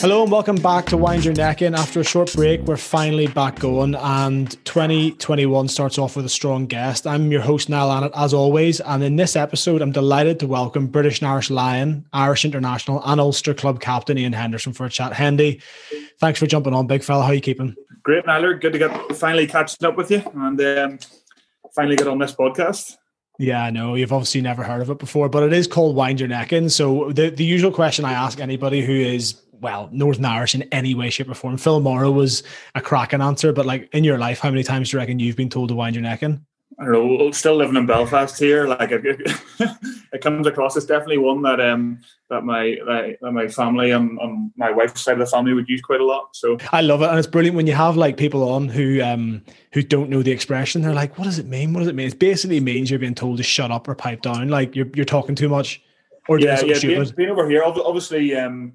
Hello and welcome back to Wind Your Neck In. After a short break, we're finally back going, and 2021 starts off with a strong guest. I'm your host, Niall Annett, as always. And in this episode, I'm delighted to welcome British and Irish Lion, Irish International, and Ulster Club captain Ian Henderson for a chat. Hendy, thanks for jumping on, big fella. How are you keeping? Great, Niall. Good to get finally catching up with you and um, finally get on this podcast. Yeah, know. You've obviously never heard of it before, but it is called Wind Your Neck In. So the, the usual question I ask anybody who is well, Northern Irish in any way, shape, or form. Phil Morrow was a cracking answer, but like in your life, how many times do you reckon you've been told to wind your neck in? I don't know. Still living in Belfast here, like it, it comes across. It's definitely one that um that my that my family and on my wife's side of the family would use quite a lot. So I love it, and it's brilliant when you have like people on who um who don't know the expression. They're like, "What does it mean? What does it mean?" It basically means you're being told to shut up or pipe down, like you're you're talking too much. Or yeah, yeah. Being, being, over here, obviously, um,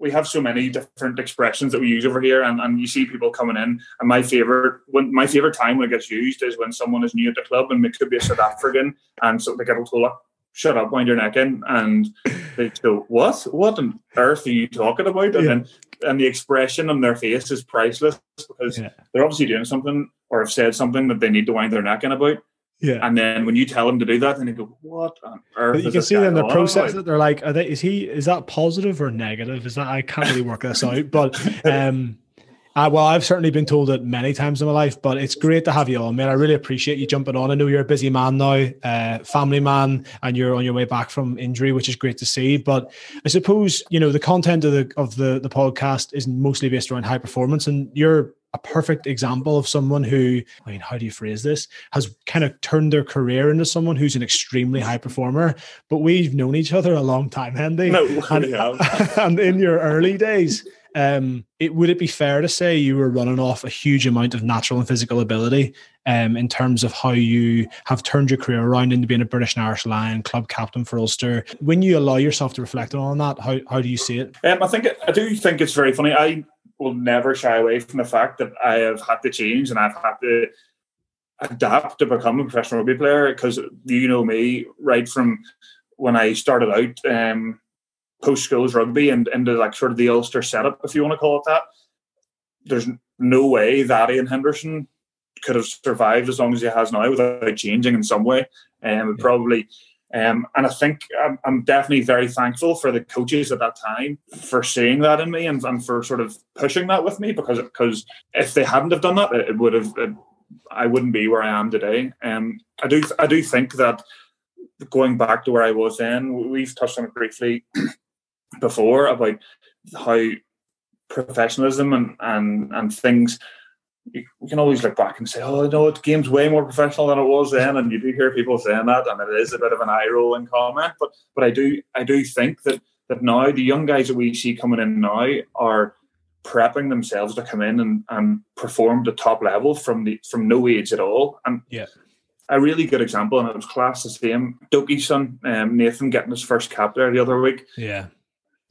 we have so many different expressions that we use over here, and, and you see people coming in. And my favorite, when my favorite time when it gets used is when someone is new at the club, and it could be a South African, and so they get all told, "Shut up, wind your neck in," and they go, "What? What on earth are you talking about?" And yeah. then and the expression on their face is priceless because yeah. they're obviously doing something or have said something that they need to wind their neck in about. Yeah. And then when you tell them to do that, then they go, "What on earth?" But you can see them the process that they're like, "Are they? Is he? Is that positive or negative? Is that? I can't really work this out." But um, uh, well, I've certainly been told it many times in my life, but it's great to have you on, man. I really appreciate you jumping on. I know you're a busy man now, uh, family man, and you're on your way back from injury, which is great to see. But I suppose you know the content of the of the the podcast is mostly based around high performance, and you're a perfect example of someone who, I mean, how do you phrase this? Has kind of turned their career into someone who's an extremely high performer. But we've known each other a long time, Hendy. No, and, and in your early days, um, it would it be fair to say you were running off a huge amount of natural and physical ability um, in terms of how you have turned your career around into being a British and Irish Lion club captain for Ulster? When you allow yourself to reflect on that, how, how do you see it? Um, I think I do think it's very funny. I will never shy away from the fact that I have had to change and I've had to adapt to become a professional rugby player because you know me right from when I started out um, post schools rugby and into like sort of the Ulster setup, if you want to call it that. There's no way that Ian Henderson could have survived as long as he has now without changing in some way. And um, yeah. probably um, and I think I'm, I'm, definitely very thankful for the coaches at that time for seeing that in me and, and for sort of pushing that with me because because if they hadn't have done that, it, would have it, I wouldn't be where I am today. Um, I do I do think that going back to where I was then, we've touched on it briefly before about how professionalism and and and things we can always look back and say, "Oh no, the game's way more professional than it was then," and you do hear people saying that, and it is a bit of an eye rolling comment. But but I do I do think that that now the young guys that we see coming in now are prepping themselves to come in and, and perform the top level from the from no age at all. And yeah. A really good example, and it was class the same. Dokey's son, um, Nathan, getting his first cap there the other week. Yeah,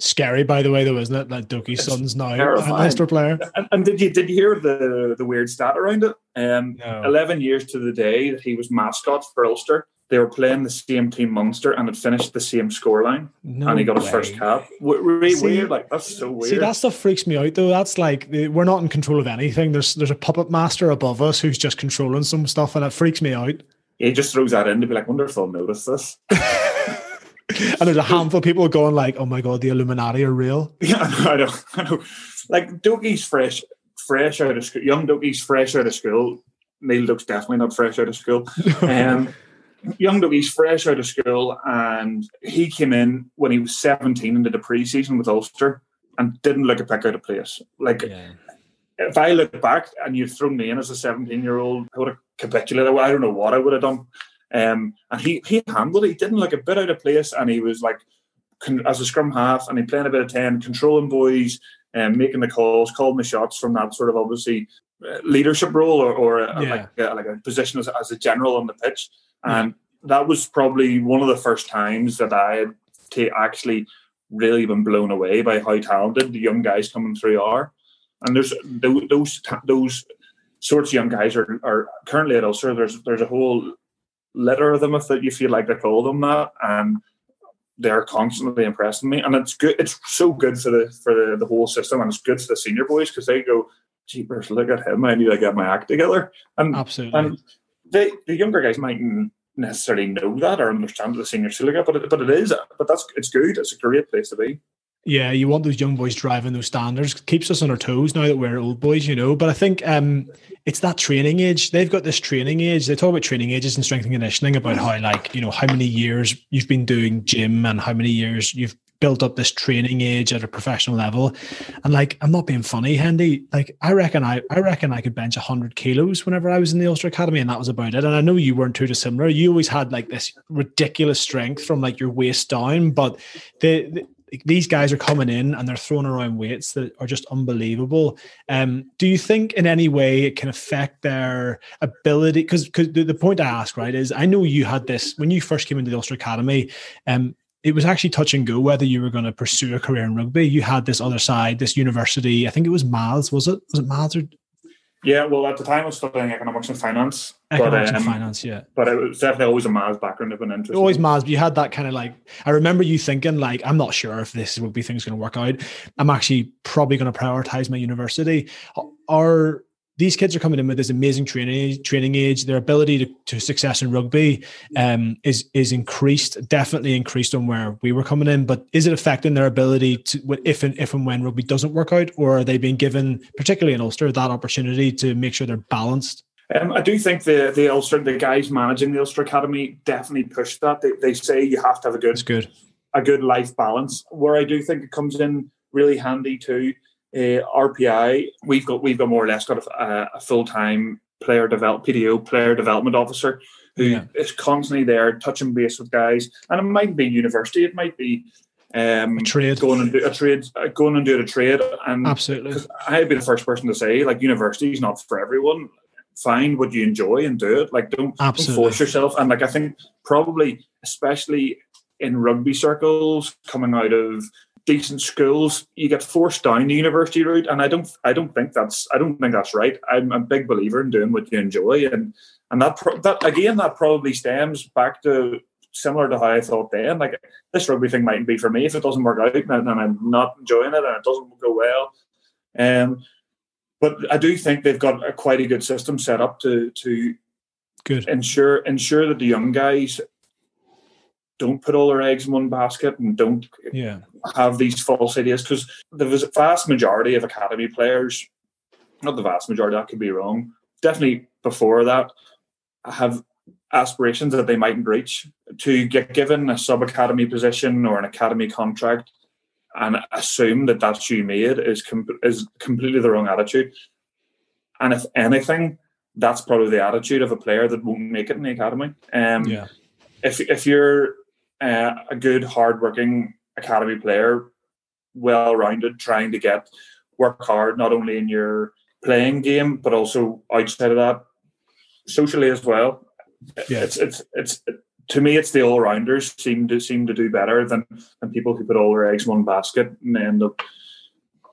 Scary, by the way, though, isn't it? That Dokey's son's now terrifying. a Leicester player. And, and, did you did you hear the the weird stat around it? Um, no. Eleven years to the day that he was mascot for Ulster, they were playing the same team Munster and had finished the same scoreline, no and he got way. his first cap. Really see, weird, like that's so weird. See, that stuff freaks me out though. That's like we're not in control of anything. There's there's a puppet master above us who's just controlling some stuff, and it freaks me out. He just throws that in to be like, wonder if they'll notice this. and there's a handful of people going like, "Oh my god, the Illuminati are real." Yeah, I know, I know. Like Dokey's fresh, fresh out of school. Young Dokey's fresh out of school. Neil looks definitely not fresh out of school. um, young Dokey's fresh out of school, and he came in when he was 17 into the pre-season with Ulster, and didn't look a pick out of place. Like. Yeah. If I look back and you'd thrown me in as a 17 year old, I would have capitulated. I don't know what I would have done. Um, and he he handled it. He didn't look a bit out of place, and he was like as a scrum half, and he playing a bit of ten, controlling boys, and um, making the calls, calling the shots from that sort of obviously uh, leadership role or, or a, yeah. like, a, like a position as, as a general on the pitch. And that was probably one of the first times that I had t- actually really been blown away by how talented the young guys coming through are. And there's those those sorts of young guys are, are currently at Ulster. There's there's a whole litter them if that you feel like they call them that. And they're constantly impressing me, and it's good. It's so good for the for the, the whole system, and it's good for the senior boys because they go, "Jeepers, look at him! I need to get my act together." And absolutely, and they, the younger guys mightn't necessarily know that or understand the senior still but it, but it is. But that's it's good. It's a great place to be. Yeah, you want those young boys driving those standards. Keeps us on our toes now that we're old boys, you know. But I think um, it's that training age. They've got this training age. They talk about training ages and strength and conditioning about how, like, you know, how many years you've been doing gym and how many years you've built up this training age at a professional level. And like, I'm not being funny, Hendy. Like, I reckon I, I reckon I could bench hundred kilos whenever I was in the Ulster Academy, and that was about it. And I know you weren't too dissimilar. You always had like this ridiculous strength from like your waist down, but the, the these guys are coming in and they're throwing around weights that are just unbelievable. Um, do you think in any way it can affect their ability? Because the, the, point I ask right is I know you had this when you first came into the Ulster Academy. Um, it was actually touch and go whether you were going to pursue a career in rugby. You had this other side, this university. I think it was Maths. Was it? Was it Maths or yeah, well, at the time I was studying economics and finance. Economics but, um, and finance, yeah. But it was definitely always a maths background of an interest. Always maths. But you had that kind of like. I remember you thinking like, I'm not sure if this will be thing's going to work out. I'm actually probably going to prioritize my university. Are these kids are coming in with this amazing training training age. Their ability to, to success in rugby um, is is increased, definitely increased on where we were coming in. But is it affecting their ability to if and if and when rugby doesn't work out, or are they being given, particularly in Ulster, that opportunity to make sure they're balanced? Um, I do think the the Ulster the guys managing the Ulster Academy definitely push that. They, they say you have to have a good good a good life balance. Where I do think it comes in really handy too uh, RPI, we've got we've got more or less got a, a full time player develop PDO player development officer who yeah. is constantly there touching base with guys, and it might be university, it might be um, a trade, going and do a trade, uh, going and doing a trade, and absolutely, I'd be the first person to say like university is not for everyone. Find what you enjoy and do it. Like don't, don't force yourself. And like I think probably especially in rugby circles coming out of decent schools, you get forced down the university route, and I don't, I don't think that's, I don't think that's right. I'm a big believer in doing what you enjoy, and and that that again, that probably stems back to similar to how I thought then. Like this rugby thing mightn't be for me if it doesn't work out, and, and I'm not enjoying it, and it doesn't go well. Um, but I do think they've got a, quite a good system set up to to good ensure ensure that the young guys don't put all their eggs in one basket and don't yeah. Have these false ideas because the vast majority of academy players, not the vast majority, that could be wrong. Definitely before that, have aspirations that they mightn't reach to get given a sub academy position or an academy contract and assume that that's you made is com- is completely the wrong attitude. And if anything, that's probably the attitude of a player that won't make it in the academy. Um, yeah. If if you're uh, a good, hardworking academy player, well rounded, trying to get work hard not only in your playing game but also outside of that, socially as well. Yeah. It's it's it's to me, it's the all rounders seem to seem to do better than than people who put all their eggs in one basket and end up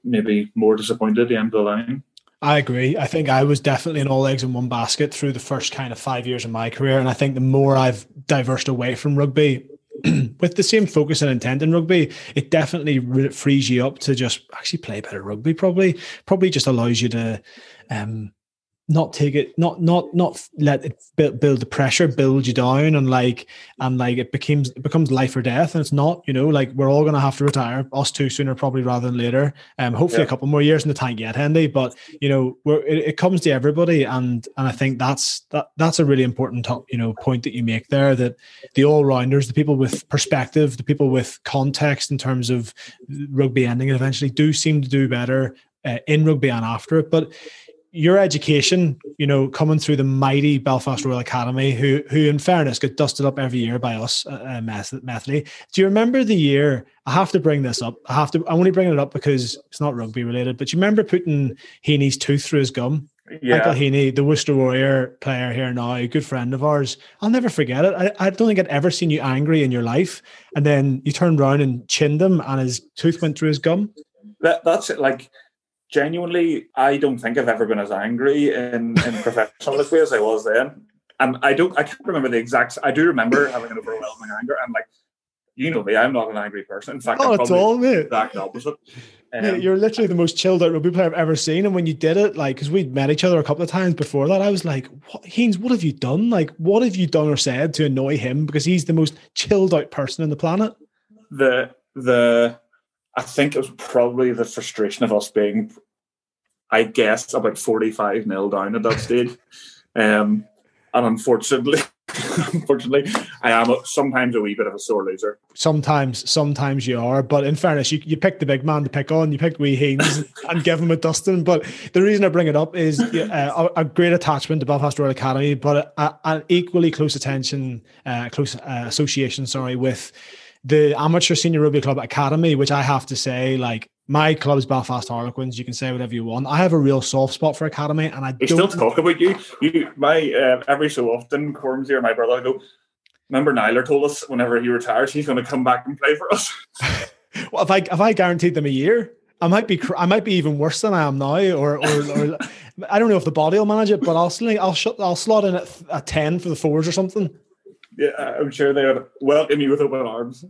maybe more disappointed at the end of the line. I agree. I think I was definitely an all eggs in one basket through the first kind of five years of my career. And I think the more I've diversed away from rugby, with the same focus and intent in rugby, it definitely frees you up to just actually play better rugby. Probably, probably just allows you to um, not take it not not not let it build, build the pressure build you down and like and like it becomes it becomes life or death. And it's not you know like we're all going to have to retire us too sooner probably rather than later. Um hopefully yeah. a couple more years in the tank yet Hendy but you know we're, it, it, comes to everybody. And and I think that's that that's a really important top, you know point that you make there that the all-rounders the people with perspective the people with context in terms of rugby ending eventually do seem to do better uh, in rugby and after it. But your education, you know, coming through the mighty Belfast Royal Academy, who, who in fairness, get dusted up every year by us, uh, uh Methody. Do you remember the year? I have to bring this up. I have to. I'm only bringing it up because it's not rugby related. But you remember putting Heaney's tooth through his gum? Yeah. Michael Heaney, the Worcester Warrior player here now, a good friend of ours. I'll never forget it. I, I don't think I'd ever seen you angry in your life, and then you turned around and chinned him, and his tooth went through his gum. That, that's it. Like genuinely, I don't think I've ever been as angry in, in professional way as I was then. And I don't, I can't remember the exact. I do remember having an overwhelming anger, and like you know me, I'm not an angry person. In fact, not I'm at all, mate. exact opposite. Um, mate, you're literally the most chilled out rugby player I've ever seen. And when you did it, like, because we'd met each other a couple of times before that, I was like, what, Haynes, what have you done? Like, what have you done or said to annoy him? Because he's the most chilled out person in the planet. The, the, I think it was probably the frustration of us being, I guess, about 45 nil down at that stage. Um, and unfortunately, unfortunately, I am sometimes a wee bit of a sore loser. Sometimes, sometimes you are. But in fairness, you, you picked the big man to pick on. You picked wee Haynes and give him a dusting. But the reason I bring it up is uh, a, a, great attachment to Belfast Royal Academy, but an equally close attention, uh, close uh, association, sorry, with the amateur senior rugby club academy, which I have to say, like my club is Belfast Harlequins. You can say whatever you want. I have a real soft spot for academy, and I we don't... still talk about you. You, my uh, every so often, Cormsy or my brother I go. Remember, Niler told us whenever he retires, he's going to come back and play for us. well, if I if I guaranteed them a year, I might be I might be even worse than I am now, or or, or I don't know if the body will manage it, but I'll I'll shut I'll slot in at, at ten for the fours or something. Yeah, I'm sure they would welcome you with open arms.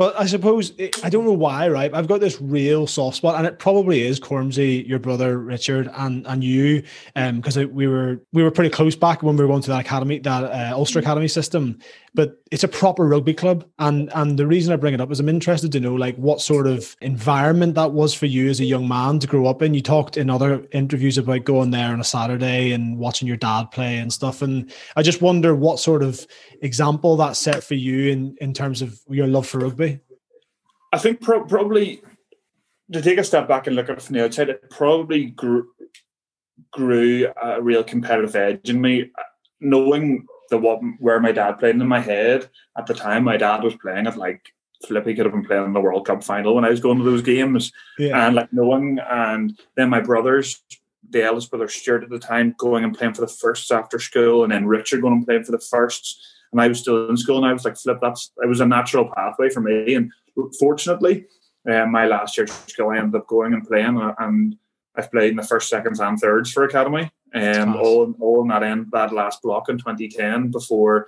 But I suppose I don't know why, right? I've got this real soft spot, and it probably is Cormsey, your brother Richard, and and you, um, because we were we were pretty close back when we were going to that academy, that uh, Ulster Academy system. But it's a proper rugby club, and and the reason I bring it up is I'm interested to know like what sort of environment that was for you as a young man to grow up in. You talked in other interviews about going there on a Saturday and watching your dad play and stuff, and I just wonder what sort of example that set for you in in terms of your love for rugby. I think pro- probably to take a step back and look at it from the outside, it probably grew grew a real competitive edge in me, uh, knowing the what where my dad played in my head at the time. My dad was playing at like Flippy could have been playing in the World Cup final when I was going to those games, yeah. and like knowing, and then my brothers. The eldest brother Stuart at the time going and playing for the firsts after school, and then Richard going and playing for the firsts and I was still in school, and I was like, "Flip, that's it was a natural pathway for me." And fortunately, um, my last year school, I ended up going and playing, uh, and I've played in the first, seconds, and thirds for academy, um, all all in that end that last block in 2010 before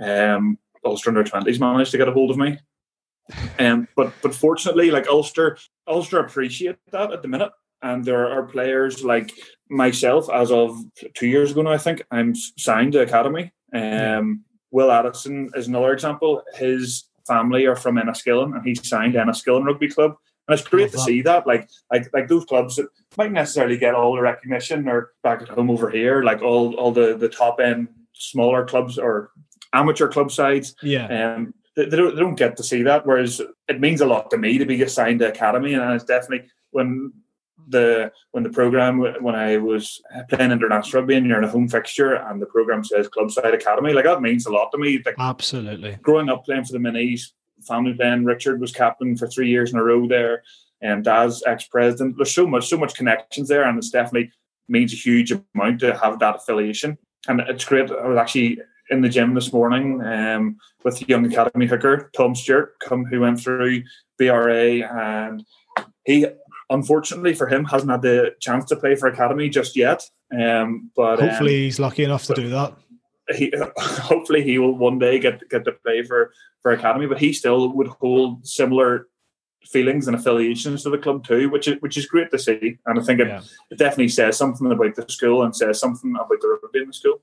um, Ulster under 20s managed to get a hold of me. Um, but but fortunately, like Ulster, Ulster appreciate that at the minute, and there are players like myself. As of two years ago now, I think I'm signed to academy. Um, Will Addison is another example. His family are from Enniskillen, and he signed Enniskillen Rugby Club. And it's great to see that, like, like, like those clubs that might necessarily get all the recognition or back at home over here, like all, all the the top end smaller clubs or amateur club sides. Yeah. Um, they, they, don't, they don't get to see that. Whereas it means a lot to me to be assigned to academy, and it's definitely when the when the program when I was playing international rugby and you're in a home fixture and the program says clubside academy, like that means a lot to me. Like, Absolutely. Growing up playing for the minis, family playing, Richard was captain for three years in a row there, and Daz ex president. There's so much, so much connections there, and it's definitely means a huge amount to have that affiliation. And it's great. I was actually in the gym this morning um, with young academy hooker Tom Stewart, come who went through BRA, and he unfortunately for him, hasn't had the chance to play for academy just yet. Um, but hopefully, um, he's lucky enough to do that. He hopefully he will one day get get to play for for academy, but he still would hold similar feelings and affiliations to the club too, which is which is great to see. And I think it, yeah. it definitely says something about the school and says something about the rugby in the school.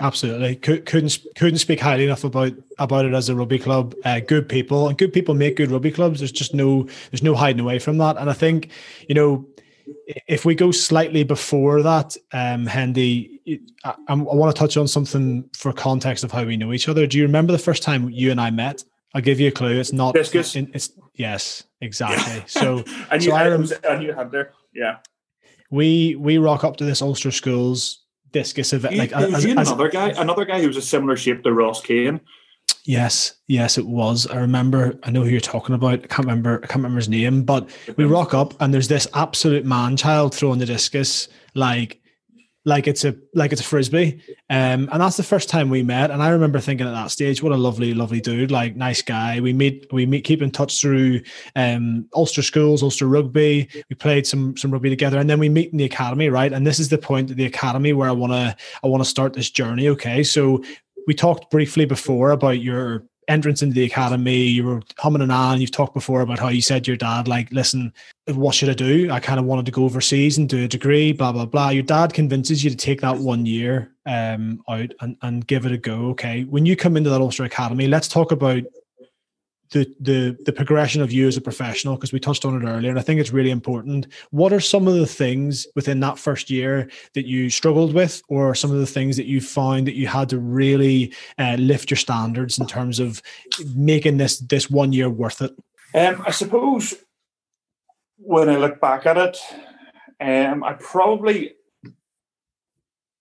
Absolutely, couldn't couldn't speak highly enough about about it as a rugby club. Uh, good people and good people make good rugby clubs. There's just no there's no hiding away from that. And I think you know if we go slightly before that, um, Hendy, I, I want to touch on something for context of how we know each other. Do you remember the first time you and I met? I'll give you a clue. It's not. Discus. It's yes, exactly. Yeah. So and you, so I, rem- you had there, yeah. We we rock up to this Ulster schools discus event. Like as, another guy, another guy who was a similar shape to Ross Kane. Yes, yes, it was. I remember. I know who you're talking about. I can't remember. I can't remember his name. But we rock up, and there's this absolute man child throwing the discus, like like it's a like it's a frisbee. Um, and that's the first time we met. And I remember thinking at that stage, what a lovely, lovely dude, like nice guy. We meet, we meet, keep in touch through um, Ulster schools, Ulster rugby. We played some some rugby together, and then we meet in the academy, right? And this is the point of the academy where I wanna I wanna start this journey. Okay, so we talked briefly before about your entrance into the academy, you were humming and on. You've talked before about how you said your dad, like, listen, what should I do? I kind of wanted to go overseas and do a degree, blah, blah, blah. Your dad convinces you to take that one year um, out and, and give it a go. Okay. When you come into that Ulster Academy, let's talk about the the the progression of you as a professional because we touched on it earlier and i think it's really important what are some of the things within that first year that you struggled with or some of the things that you found that you had to really uh, lift your standards in terms of making this this one year worth it um, i suppose when i look back at it um, i probably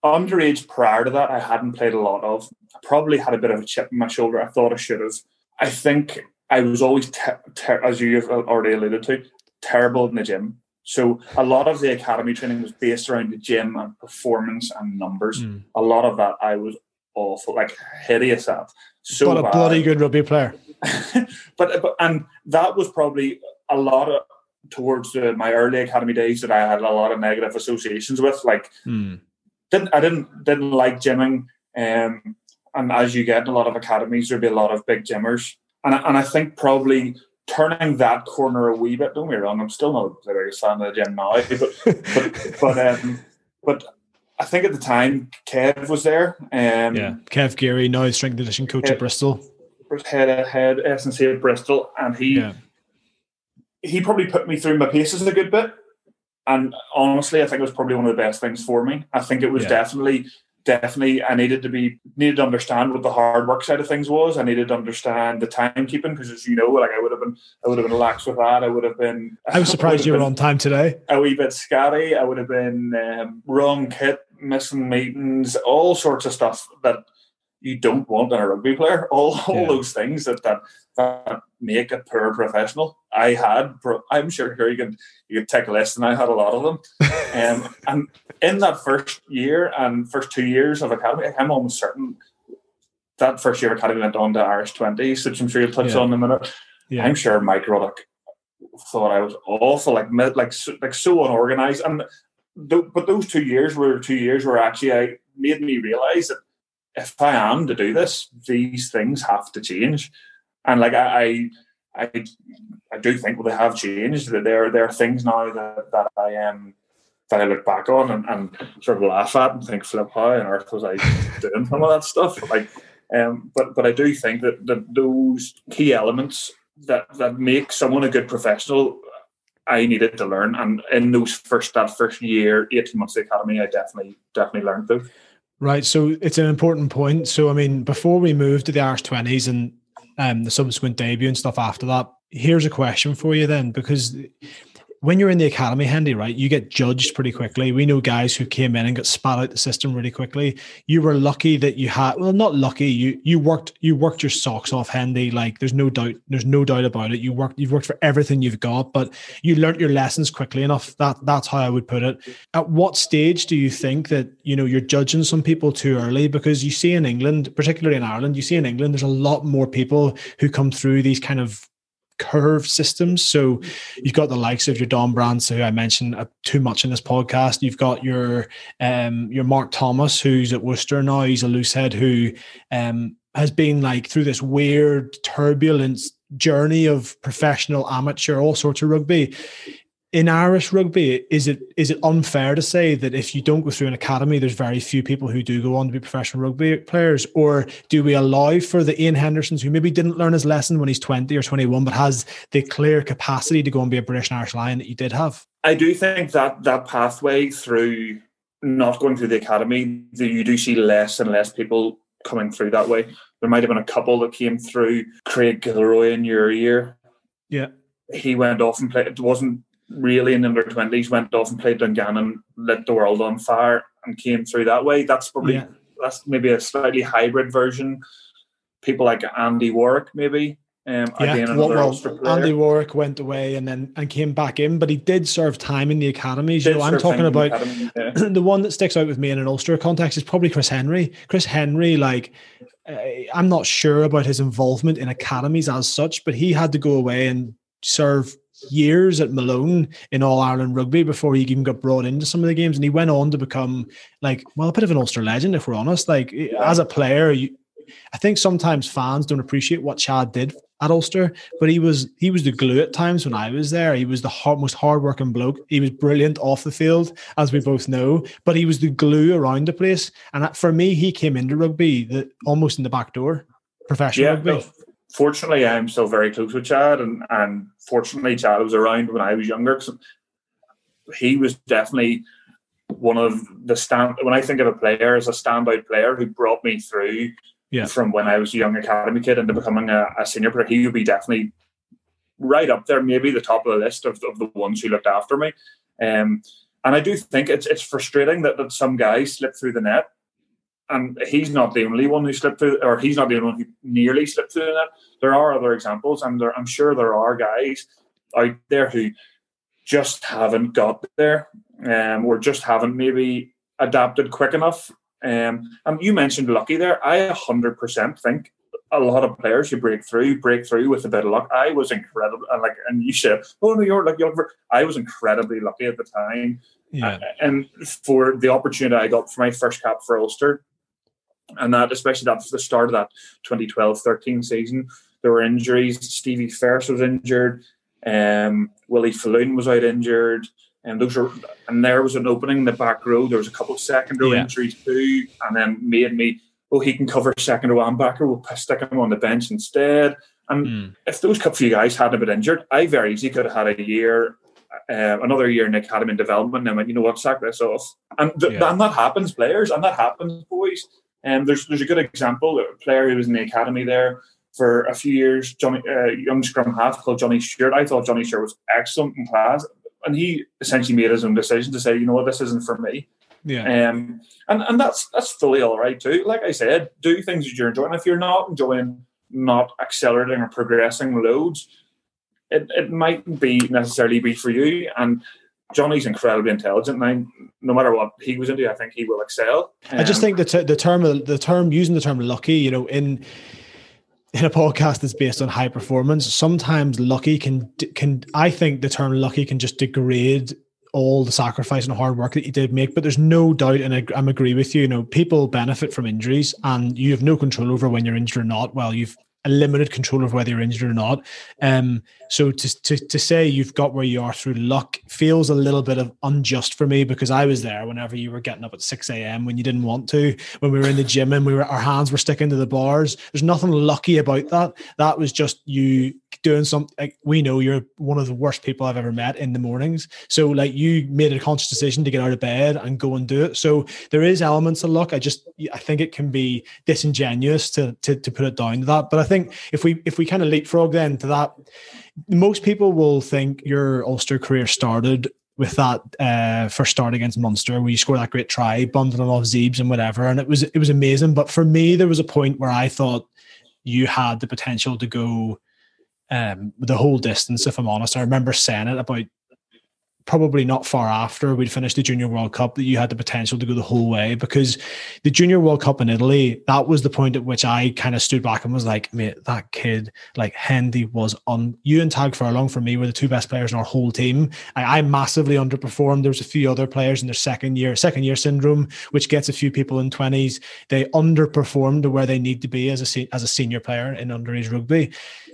underage prior to that i hadn't played a lot of i probably had a bit of a chip in my shoulder i thought i should have I think I was always, ter- ter- as you've already alluded to, terrible in the gym. So a lot of the academy training was based around the gym and performance and numbers. Mm. A lot of that I was awful, like hideous at. So but a bad. bloody good rugby player. but, but and that was probably a lot of towards my early academy days that I had a lot of negative associations with. Like, mm. didn't I didn't didn't like gymming. Um, and as you get in a lot of academies, there'd be a lot of big gymmers and I, and I think probably turning that corner a wee bit. Don't get me wrong, I'm still not the biggest fan of the gym now, but but but, um, but I think at the time Kev was there. Um, yeah, Kev Geary, now strength and conditioning coach at Bristol. Head head SNC at Bristol, and he yeah. He probably put me through my paces a good bit. And honestly, I think it was probably one of the best things for me. I think it was yeah. definitely definitely I needed to be needed to understand what the hard work side of things was. I needed to understand the timekeeping because, as you know, like I would have been, I would have been lax with that. I would have been. I was surprised you were on time today. A wee bit scatty. I would have been um, wrong kit, missing meetings, all sorts of stuff that you don't want in a rugby player. All all yeah. those things that that that make a poor professional. I had, I'm sure here you could you could take a list, and I had a lot of them. um, and in that first year and first two years of academy, I'm almost certain that first year of academy went on to Irish twenties, which I'm sure you'll touch yeah. on in a minute. Yeah. I'm sure Mike Ruddock thought I was awful, like like like so unorganized, and th- but those two years were two years where actually I made me realize that if I am to do this, these things have to change and like I, I, I, do think well, they have changed. That there, there are things now that, that I am um, that I look back on and, and sort of laugh at and think, flip, how on earth was I doing some of that stuff? Like, um, but but I do think that, that those key elements that that make someone a good professional, I needed to learn. And in those first that first year, eighteen months of the academy, I definitely definitely learned those. Right. So it's an important point. So I mean, before we move to the Irish twenties and um, the subsequent debut and stuff after that. Here's a question for you then, because when you're in the academy, Hendy, right, you get judged pretty quickly. We know guys who came in and got spat out the system really quickly. You were lucky that you had, well, not lucky. You you worked you worked your socks off, Hendy. Like there's no doubt, there's no doubt about it. You worked you've worked for everything you've got, but you learned your lessons quickly enough. That that's how I would put it. At what stage do you think that you know you're judging some people too early? Because you see in England, particularly in Ireland, you see in England, there's a lot more people who come through these kind of curve systems. So you've got the likes of your Don Brands, who I mentioned uh, too much in this podcast. You've got your um, your Mark Thomas, who's at Worcester now. He's a loose head who um, has been like through this weird turbulent journey of professional, amateur, all sorts of rugby in Irish rugby, is it is it unfair to say that if you don't go through an academy, there's very few people who do go on to be professional rugby players, or do we allow for the Ian Hendersons who maybe didn't learn his lesson when he's twenty or twenty one, but has the clear capacity to go and be a British and Irish Lion that you did have? I do think that that pathway through not going through the academy, you do see less and less people coming through that way. There might have been a couple that came through. Craig Gilroy in your year, yeah, he went off and played. It wasn't really in under 20s went off and played Dungannon, lit the world on fire and came through that way. That's probably yeah. that's maybe a slightly hybrid version. People like Andy Warwick, maybe. Um, yeah, well, well Andy Warwick went away and then and came back in, but he did serve time in the academies. You know, I'm talking about the, academy, yeah. the one that sticks out with me in an Ulster context is probably Chris Henry. Chris Henry, like, uh, I'm not sure about his involvement in academies as such, but he had to go away and serve years at Malone in All Ireland rugby before he even got brought into some of the games, and he went on to become like well a bit of an Ulster legend if we're honest. Like yeah. as a player, you I think sometimes fans don't appreciate what Chad did at Ulster, but he was he was the glue at times when I was there. He was the hard, most hardworking bloke. He was brilliant off the field, as we both know, but he was the glue around the place. And for me, he came into rugby the, almost in the back door, professional yeah, rugby. No, fortunately, I'm still very close with Chad, and and fortunately, Chad was around when I was younger. he was definitely one of the stand. When I think of a player as a standout player who brought me through yeah. from when I was a young academy kid into becoming a, a senior player, he would be definitely right up there, maybe the top of the list of, of the ones who looked after me. Um, and I do think it's it's frustrating that, that some guys slip through the net. And he's not the only one who slipped through, or he's not the only one who nearly slipped through the net. There are other examples, and there, I'm sure there are guys out there who just haven't got there, um, or just haven't maybe adapted quick enough um, and you mentioned lucky there. I 100% think a lot of players who break through break through with a bit of luck. I was incredible, and like, and you said, "Oh no, you're like you're." I was incredibly lucky at the time, yeah. and for the opportunity I got for my first cap for Ulster, and that especially that the start of that 2012-13 season, there were injuries. Stevie Ferris was injured. Um, Willie Faloon was out injured and those are and there was an opening in the back row. There was a couple of second row yeah. injuries too, and then made me oh he can cover second row and backer. We'll stick him on the bench instead. And mm. if those couple of guys hadn't been injured, I very easily could have had a year, uh, another year in the academy and development. And went, you know what, sack this off. And, th- yeah. and that happens, players, and that happens, boys. And um, there's there's a good example, a player who was in the academy there for a few years, Johnny, uh, young scrum half called Johnny Stewart. I thought Johnny Stewart was excellent in class and he essentially made his own decision to say, you know what, this isn't for me. Yeah. Um, and and that's that's fully all right too. Like I said, do things that you're enjoying. If you're not enjoying not accelerating or progressing loads, it, it mightn't be necessarily be for you. And Johnny's incredibly intelligent, and I, no matter what he was into, I think he will excel. Um, I just think that the term the term using the term lucky, you know, in in a podcast that's based on high performance, sometimes lucky can can I think the term lucky can just degrade all the sacrifice and hard work that you did make. But there's no doubt, and I, I'm agree with you. You know, people benefit from injuries, and you have no control over when you're injured or not. Well, you've a limited control of whether you're injured or not. Um, so to, to to say you've got where you are through luck feels a little bit of unjust for me because I was there whenever you were getting up at six a.m. when you didn't want to, when we were in the gym and we were our hands were sticking to the bars. There's nothing lucky about that. That was just you doing something. Like, we know you're one of the worst people I've ever met in the mornings. So like you made a conscious decision to get out of bed and go and do it. So there is elements of luck. I just I think it can be disingenuous to to, to put it down to that. But I think if we if we kind of leapfrog then to that, most people will think your Ulster career started with that uh, first start against Munster, where you scored that great try, bundling off Zeebs and whatever, and it was it was amazing. But for me, there was a point where I thought you had the potential to go um, the whole distance. If I'm honest, I remember saying it about probably not far after we'd finished the Junior World Cup that you had the potential to go the whole way because the Junior World Cup in Italy, that was the point at which I kind of stood back and was like, mate, that kid, like Hendy was on you and Tadhg Furlong for me were the two best players in our whole team. I, I massively underperformed. There was a few other players in their second year, second year syndrome, which gets a few people in 20s. They underperformed to where they need to be as a as a senior player in underage rugby.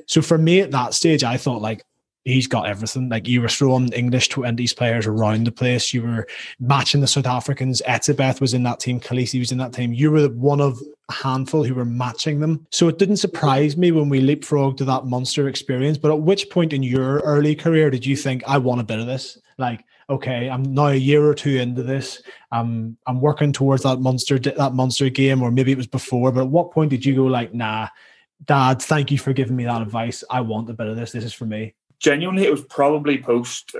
So for me at that stage, I thought like he's got everything. Like you were throwing English twenties players around the place. You were matching the South Africans. Etzebeth was in that team. Kolisi was in that team. You were one of a handful who were matching them. So it didn't surprise me when we leapfrogged to that Munster experience. But at which point in your early career did you think I want a bit of this? Like, okay, I'm now a year or two into this. I'm I'm working towards that Munster that Munster game, or maybe it was before. But at what point did you go like, nah? Dad, thank you for giving me that advice. I want a bit of this. This is for me genuinely, it was probably post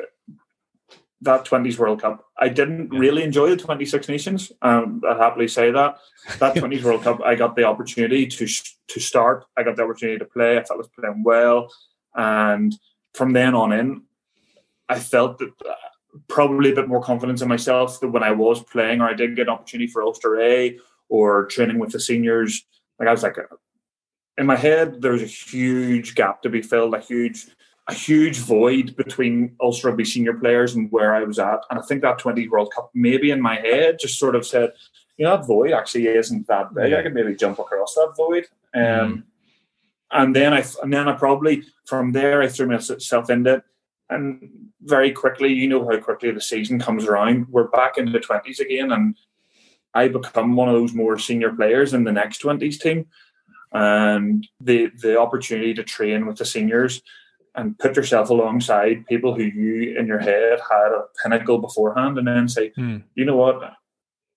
that 20s World Cup. I didn't yeah. really enjoy the 26 Nations. Um, I'd happily say that. That 20s World Cup, I got the opportunity to to start. I got the opportunity to play. I felt I was playing well. And from then on in, I felt that uh, probably a bit more confidence in myself that when I was playing or I did get an opportunity for Ulster A or training with the seniors, like I was like, in my head, there was a huge gap to be filled, a huge a huge void between Ulster Rugby senior players and where I was at. And I think that 20 World Cup, maybe in my head, just sort of said, you know, that void actually isn't that big. I could maybe jump across that void. Um, mm. And then I, and then I probably from there I threw myself into it, and very quickly, you know how quickly the season comes around. We're back in the twenties again, and I become one of those more senior players in the next twenties team, and the the opportunity to train with the seniors and put yourself alongside people who you in your head had a pinnacle beforehand and then say, mm. you know what,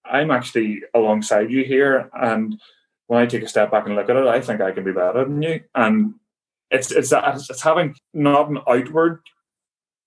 I'm actually alongside you here. And when I take a step back and look at it, I think I can be better than you. And it's it's that it's having not an outward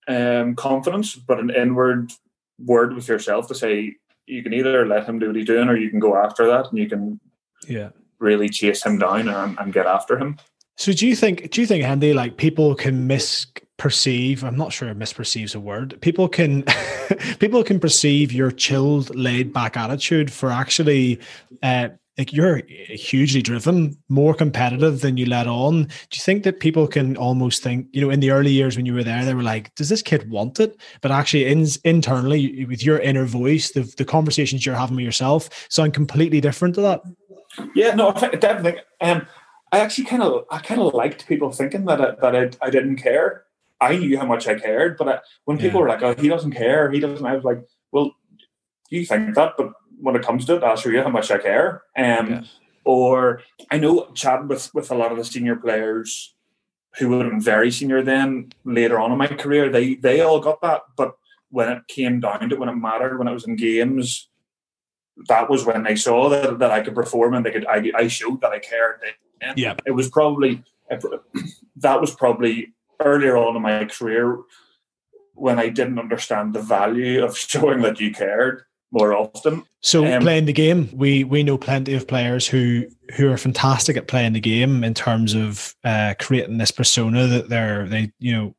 um, confidence, but an inward word with yourself to say you can either let him do what he's doing or you can go after that and you can yeah really chase him down and, and get after him. So do you think do you think Andy like people can misperceive I'm not sure misperceives a word people can people can perceive your chilled laid back attitude for actually uh, like you're hugely driven, more competitive than you let on. Do you think that people can almost think, you know, in the early years when you were there, they were like, "Does this kid want it?" But actually, in, internally, with your inner voice, the the conversations you're having with yourself sound completely different to that. Yeah, no, definitely. Um, I actually kind of I kind of liked people thinking that I, that I, I didn't care. I knew how much I cared, but I, when people yeah. were like, "Oh, he doesn't care," he doesn't, I was like, "Well, you think that, but when it comes to it, I'll show you how much I care." Um. Or I know chatting with with a lot of the senior players who would have been very senior then later on in my career, they they all got that, but when it came down to when it mattered, when it was in games, that was when they saw that, that I could perform and they could I, I showed that I cared. Yeah, it was probably that was probably earlier on in my career when I didn't understand the value of showing that you cared more often. So um, playing the game, we we know plenty of players who who are fantastic at playing the game in terms of uh, creating this persona that they're they you know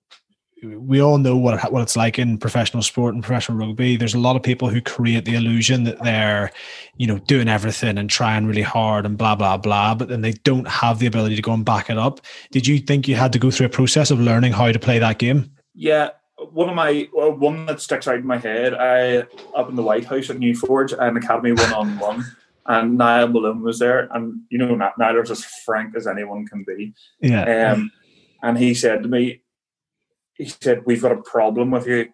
we all know what what it's like in professional sport and professional rugby. There's a lot of people who create the illusion that they're, you know, doing everything and trying really hard and blah blah blah, but then they don't have the ability to go and back it up. Did you think you had to go through a process of learning how to play that game? Yeah, one of my one that sticks out in my head. I up in the White House at Newforge, an academy one on one. And Niall Malone was there, and you know Niall was as frank as anyone can be. Yeah. Um, and he said to me, he said, "We've got a problem with you,"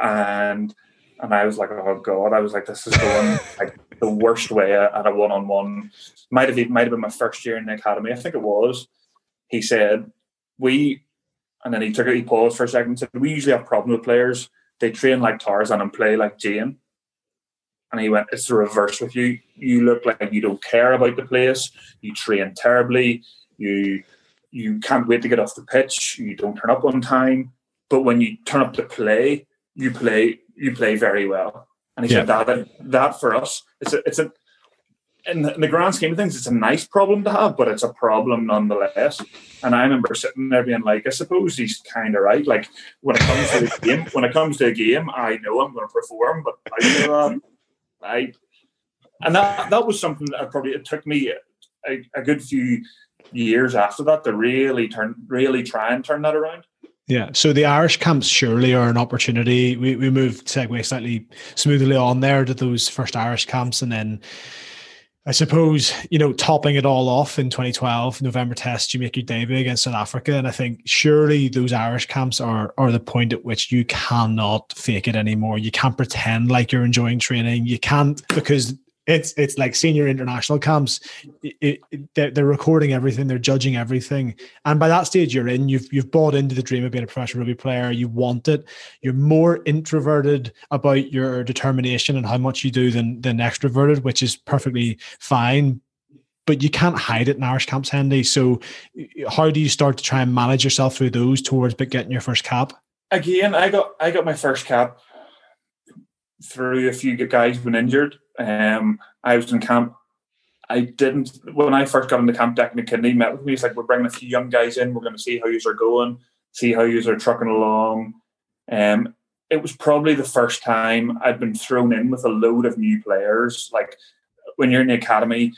and and I was like, "Oh God!" I was like, "This is going like the worst way at a one-on-one." Might have might have been my first year in the academy. I think it was. He said, "We," and then he took it. He paused for a second. And said, "We usually have problems with players. They train like Tarzan and play like Jane." And he went, "It's the reverse with you. You look like you don't care about the place. You train terribly. You." you can't wait to get off the pitch. You don't turn up on time, but when you turn up to play, you play you play very well. And he yeah. said that that for us, it's a it's a in the, in the, grand scheme of things, it's a nice problem to have, but it's a problem nonetheless. And I remember sitting there being like, I suppose he's kind of right. Like when it comes to the game, when it comes to a game, I know I'm going to perform, but I know um, I and that that was something that probably it took me a, a good few years after that to really turn, really try and turn that around. Yeah. So the Irish camps surely are an opportunity. We we moved segue slightly smoothly on there to those first Irish camps, and then I suppose you know topping it all off in 2012 November Test, you make your debut against South Africa, and I think surely those Irish camps are are the point at which you cannot fake it anymore. You can't pretend like you're enjoying training. You can't because it's it's like senior international camps. It, it, they're, they're, recording everything, they're judging everything, and by that stage you're in. You've you've bought into the dream of being a professional rugby player. You want it. You're more introverted about your determination and how much you do than than extroverted, which is perfectly fine. But you can't hide it in Irish camps, Hendy. So, how do you start to try and manage yourself through those towards but getting your first cap? Again, I got I got my first cap through a few guys been injured. Um, I was in camp. I didn't when I first got into camp. Deck McKinley met with me. He's like, "We're bringing a few young guys in. We're going to see how you are going, see how you are trucking along." Um, it was probably the first time I'd been thrown in with a load of new players. Like when you're in the academy,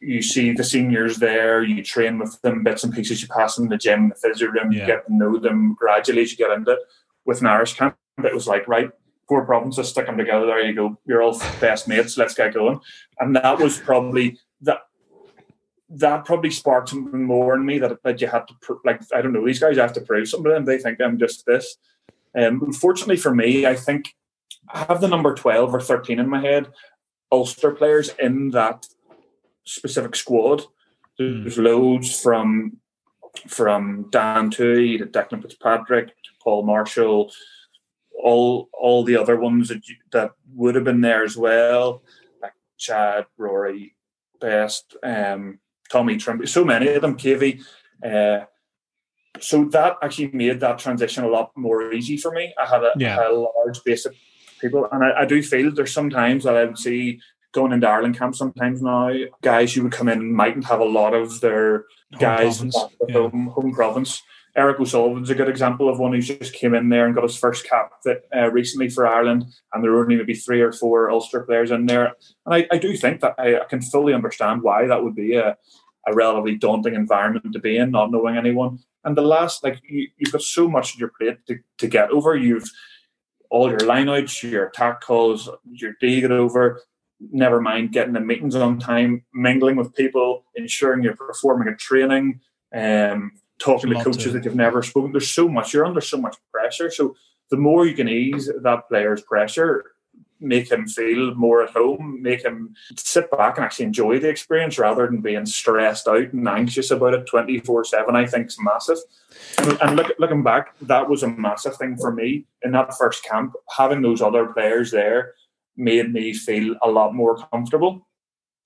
you see the seniors there, you train with them bits and pieces, you pass them in the gym, the physio room, yeah. you get to know them gradually as you get into it. With an Irish camp, it was like, right, four provinces, stick them together. There you go. You're all best mates. Let's get going. And that was probably that. That probably sparked something more in me that, that you had to pr- like. I don't know. These guys have to prove something to them. They think I'm just this. Um, unfortunately for me, I think I have the number twelve or thirteen in my head. Ulster players in that specific squad. There's mm. loads from from Dan Tuohy to Declan Fitzpatrick to Paul Marshall, all all the other ones that you, that would have been there as well, like Chad, Rory, Best, um, Tommy Trimble, so many of them, Cavey. Uh, so that actually made that transition a lot more easy for me. I had a, yeah. a large base of people, and I, I do feel there's sometimes that I would see going into Ireland camp sometimes now, guys who would come in mightn't have a lot of their home guys province. Yeah. Home, home province. Eric O'Sullivan's a good example of one who just came in there and got his first cap that, uh, recently for Ireland, and there were only maybe three or four Ulster players in there. And I, I do think that I, I, can fully understand why that would be a, a relatively daunting environment to be in, not knowing anyone. And the last, like you, have got so much on your plate to, to get over. You've all your lineouts, your attack calls, your day get over never mind getting the meetings on time, mingling with people, ensuring you're performing a training, um, talking to coaches to. that you've never spoken. There's so much, you're under so much pressure. So the more you can ease that player's pressure, make him feel more at home, make him sit back and actually enjoy the experience rather than being stressed out and anxious about it 24 7, I think is massive. And, and look, looking back, that was a massive thing for me in that first camp, having those other players there made me feel a lot more comfortable,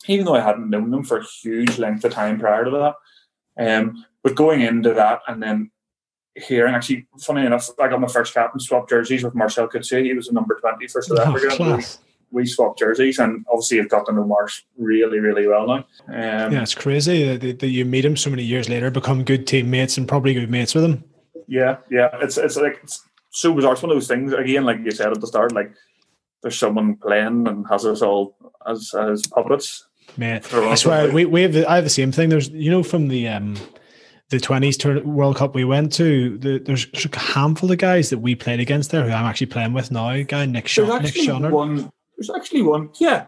even though I hadn't known them for a huge length of time prior to that. Um, but going into that and then hearing, actually, funny enough, I got my first cap and swapped jerseys with Marcel Coetzee. He was a number 20 for South oh, Africa. We, we swapped jerseys and obviously have got to know Marsh really, really well now. Um, yeah, it's crazy that, that you meet him so many years later, become good teammates and probably good mates with him. Yeah, yeah. It's it's like it's so bizarre. It's one of those things, again, like you said at the start, like there's someone playing and has us all as as puppets. Man, I swear we, we have the, I have the same thing. There's you know from the um the twenties World Cup we went to, the, there's, a handful of guys that we played against there who I'm actually playing with now. Guy Nick Shaw, Nick Schonert. One, there's actually one. Yeah,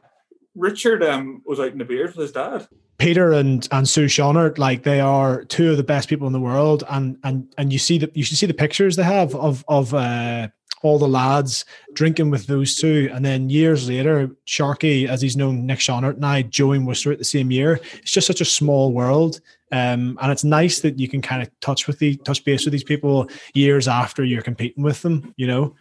Richard um was out in the beard with his dad. Peter and and Sue Schonert, like they are two of the best people in the world, and and and you see that you should see the pictures they have of of uh, all the lads drinking with those two. And then years later, Sharky, as he's known, Nick Schonert and I joined Worcester at the same year. It's just such a small world. Um, and it's nice that you can kind of touch with the touch base with these people years after you're competing with them, you know?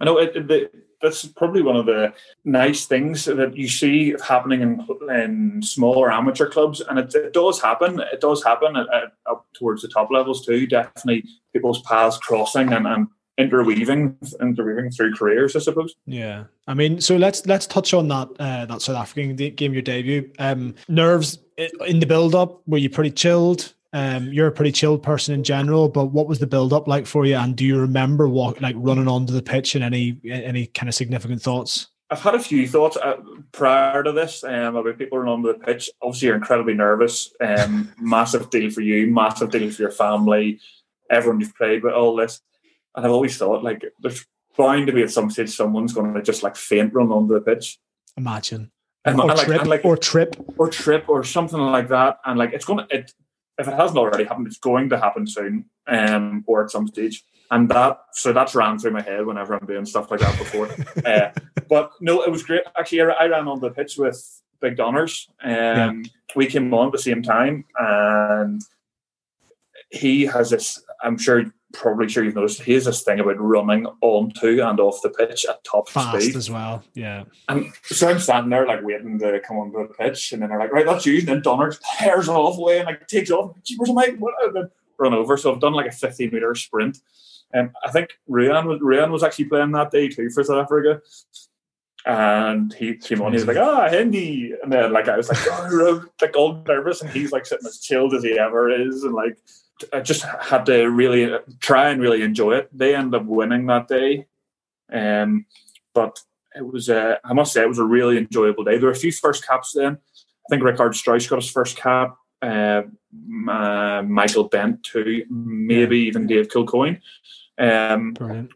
I know it, it, that's probably one of the nice things that you see happening in, in smaller amateur clubs, and it, it does happen. It does happen at, at, up towards the top levels too. Definitely, people's paths crossing and, and interweaving interweaving through careers, I suppose. Yeah, I mean, so let's let's touch on that uh, that South African game, your debut. Um, nerves in the build up. Were you pretty chilled? Um, you're a pretty chilled person in general, but what was the build up like for you? And do you remember what like running onto the pitch and any any kind of significant thoughts? I've had a few thoughts uh, prior to this um, about people running onto the pitch. Obviously, you're incredibly nervous. Um, massive deal for you, massive deal for your family, everyone you've played with. All this, and I've always thought like there's bound to be at some stage someone's going to just like faint run onto the pitch. Imagine. And, or, and trip, like, like, or trip or trip or something like that. And like it's to it if it hasn't already happened, it's going to happen soon, um, or at some stage. And that so that's ran through my head whenever I'm doing stuff like that before. uh, but no, it was great. Actually, I ran on the pitch with Big Donners. Um, yeah. We came on at the same time, and he has this. I'm sure probably sure you've noticed he has this thing about running onto and off the pitch at top Fast speed as well. Yeah. And so I'm standing there like waiting to come onto the pitch, and then they're like, right, that's you. And then Donner tears off away and like takes off. Where's my what? And then run over. So I've done like a 15 meter sprint. And um, I think Ryan was Ruan was actually playing that day too for South Africa. And he came on, he was like, ah, Hendy. And then like I was like, oh, like all nervous, and he's like sitting as chilled as he ever is, and like I just had to really try and really enjoy it. They ended up winning that day, um, but it was uh, I must say it was a really enjoyable day. There were a few first caps then. I think Richardt Strauss got his first cap. Uh, uh, Michael Bent too, maybe even Dave Kilcoyne. Um,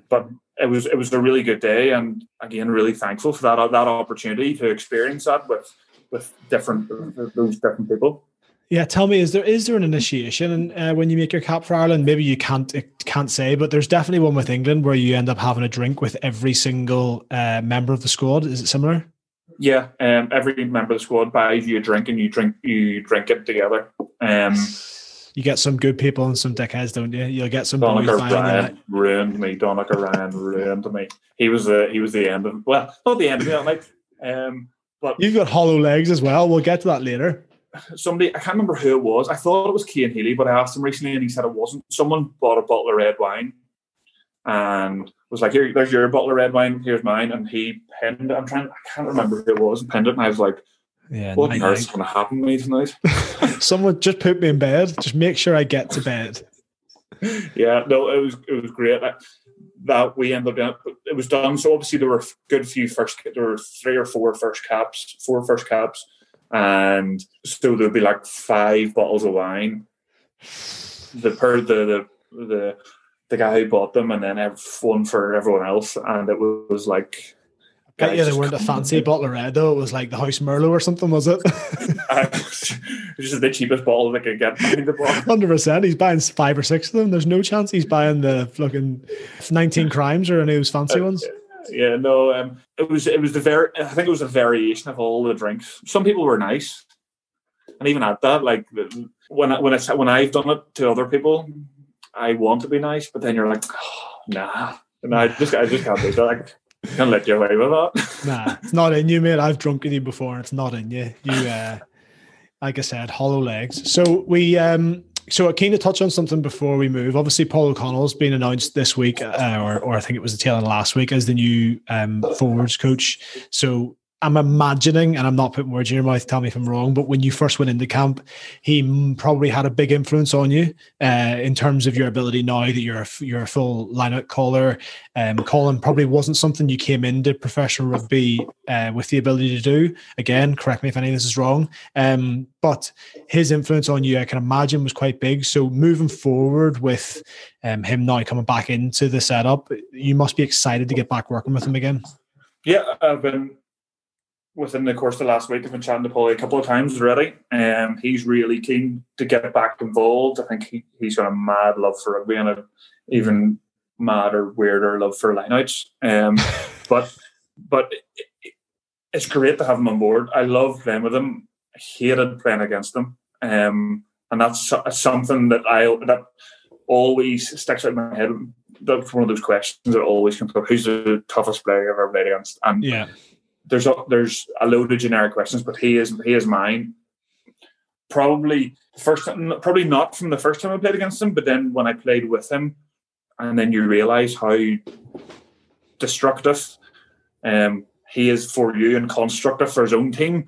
but it was it was a really good day, and again, really thankful for that that opportunity to experience that with with different those different people. Yeah, tell me, is there is there an initiation uh, when you make your cap for Ireland? Maybe you can't can't say, but there's definitely one with England where you end up having a drink with every single uh, member of the squad. Is it similar? Yeah, um, every member of the squad buys you a drink, and you drink you drink it together. Um, you get some good people and some dickheads, don't you? You'll get some. Donnacha Ryan ruined me. Donnacha Ryan ruined me. He was the he was the end of well, not the end of me that night. Um, but you've got hollow legs as well. We'll get to that later somebody I can't remember who it was. I thought it was Cian Healy, but I asked him recently and he said it wasn't. Someone bought a bottle of red wine and was like, "Here, there's your bottle of red wine. Here's mine." And he pinned. I'm trying. I can't remember who it was. And pinned it, and I was like, "Yeah, what on earth's going to happen to me tonight?" Someone just put me in bed. Just make sure I get to bed. yeah, no, it was it was great. that that we ended up it was done. So obviously there were a good few first. There were three or four first caps, four first caps and so there'd be like five bottles of wine. The per the the the the guy who bought them, and then one for everyone else, and it was like. Yeah, they weren't a fancy bottle of red though. It was like the House Merlot or something, was it? uh, just the cheapest bottle they could get. Hundred percent. He's buying five or six of them. There's no chance he's buying the fucking nineteen crimes or any of those fancy uh, ones yeah, no. Um, it was it was the very. I think it was a variation of all the drinks. Some people were nice, and even at that, like when I, when I when I've done it to other people, I want to be nice, but then you're like, oh, nah, and I just I just can't do that. Like, can't let you away with that. nah, it's not in you, mate. I've drunk with you before. It's not in you. You, uh, like I said, hollow legs. So we um so I keen to touch on something before we move. Obviously, Paul O'Connell's been announced this week, uh, or, or I think it was the tail end last week, as the new um, forwards coach. So I'm imagining, and I'm not putting words in your mouth. Tell me if I'm wrong. But when you first went into camp, he probably had a big influence on you uh, in terms of your ability. Now that you're a, you're a full lineout caller, um, calling probably wasn't something you came into professional rugby uh, with the ability to do. Again, correct me if any of this is wrong. Um, but his influence on you, I can imagine, was quite big. So moving forward with um, him now coming back into the setup, you must be excited to get back working with him again. Yeah, I've been within the course of the last week, I've been chatting to Paulie a couple of times already. Um, he's really keen to get back involved. I think he, he's got a mad love for rugby and a even madder, weirder love for lineouts. Um, but but it, it's great to have him on board. I love playing with him. I hated playing against him. Um, and that's something that I that always sticks out in my head. That's one of those questions that always comes up. Who's the toughest player I've ever played against? And yeah there's a, there's a load of generic questions, but he is he is mine. Probably first, probably not from the first time I played against him, but then when I played with him, and then you realise how destructive um, he is for you and constructive for his own team.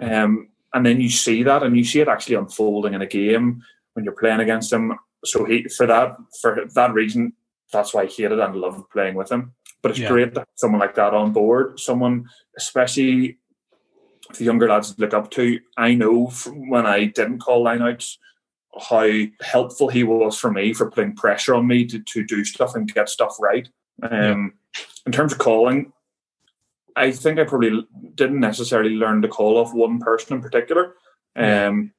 Um, and then you see that, and you see it actually unfolding in a game when you're playing against him. So he, for that, for that reason, that's why I hated and loved playing with him. But it's yeah. great to have someone like that on board. Someone, especially the younger lads look up to. I know from when I didn't call lineouts how helpful he was for me for putting pressure on me to, to do stuff and get stuff right. Um, yeah. In terms of calling, I think I probably didn't necessarily learn to call off one person in particular. Um,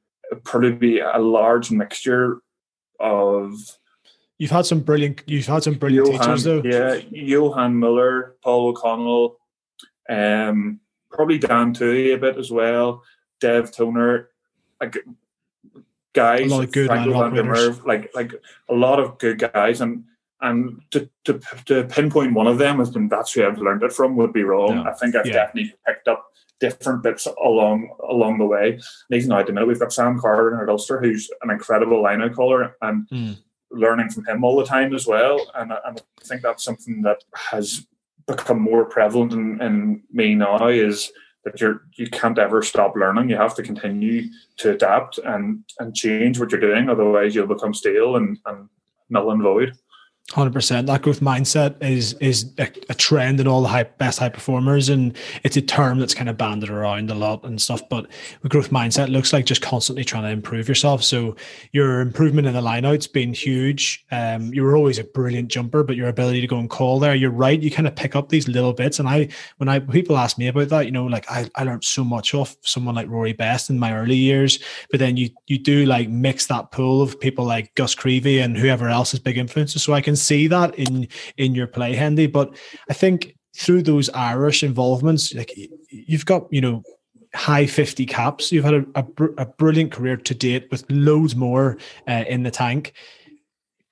probably be a large mixture of You've had some brilliant. You've had some brilliant Johan, teachers, though. Yeah, Johann Muller, Paul O'Connell, um, probably Dan Tuohy a bit as well. Dev Toner, like guys. A lot of good Merv, like like a lot of good guys, and and to, to to pinpoint one of them has been that's who I've learned it from would be wrong. I think I've yeah. definitely picked up different bits along along the way. And even now at the minute we've got Sam Carter in our Ulster, who's an incredible line caller, and mm learning from him all the time as well. And, and I think that's something that has become more prevalent in, in me now is that you're you can't ever stop learning. You have to continue to adapt and and change what you're doing, otherwise you'll become stale and, and null and void. Hundred percent. That growth mindset is is a, a, trend in all the high, best high performers, and it's a term that's kind of banded around a lot and stuff. But growth mindset looks like just constantly trying to improve yourself. So your improvement in the lineout's been huge. Um, you were always a brilliant jumper, but your ability to go and call there, you're right. You kind of pick up these little bits, and I when I people ask me about that, you know, like I, I learned so much off someone like Rory Best in my early years, but then you you do like mix that pool of people like Gus Creevy and whoever else is big influences. So I can see that in in your play, Hendy. But I think through those Irish involvements, like you've got you know high 50 caps. You've had a, a, a brilliant career to date with loads more uh, in the tank.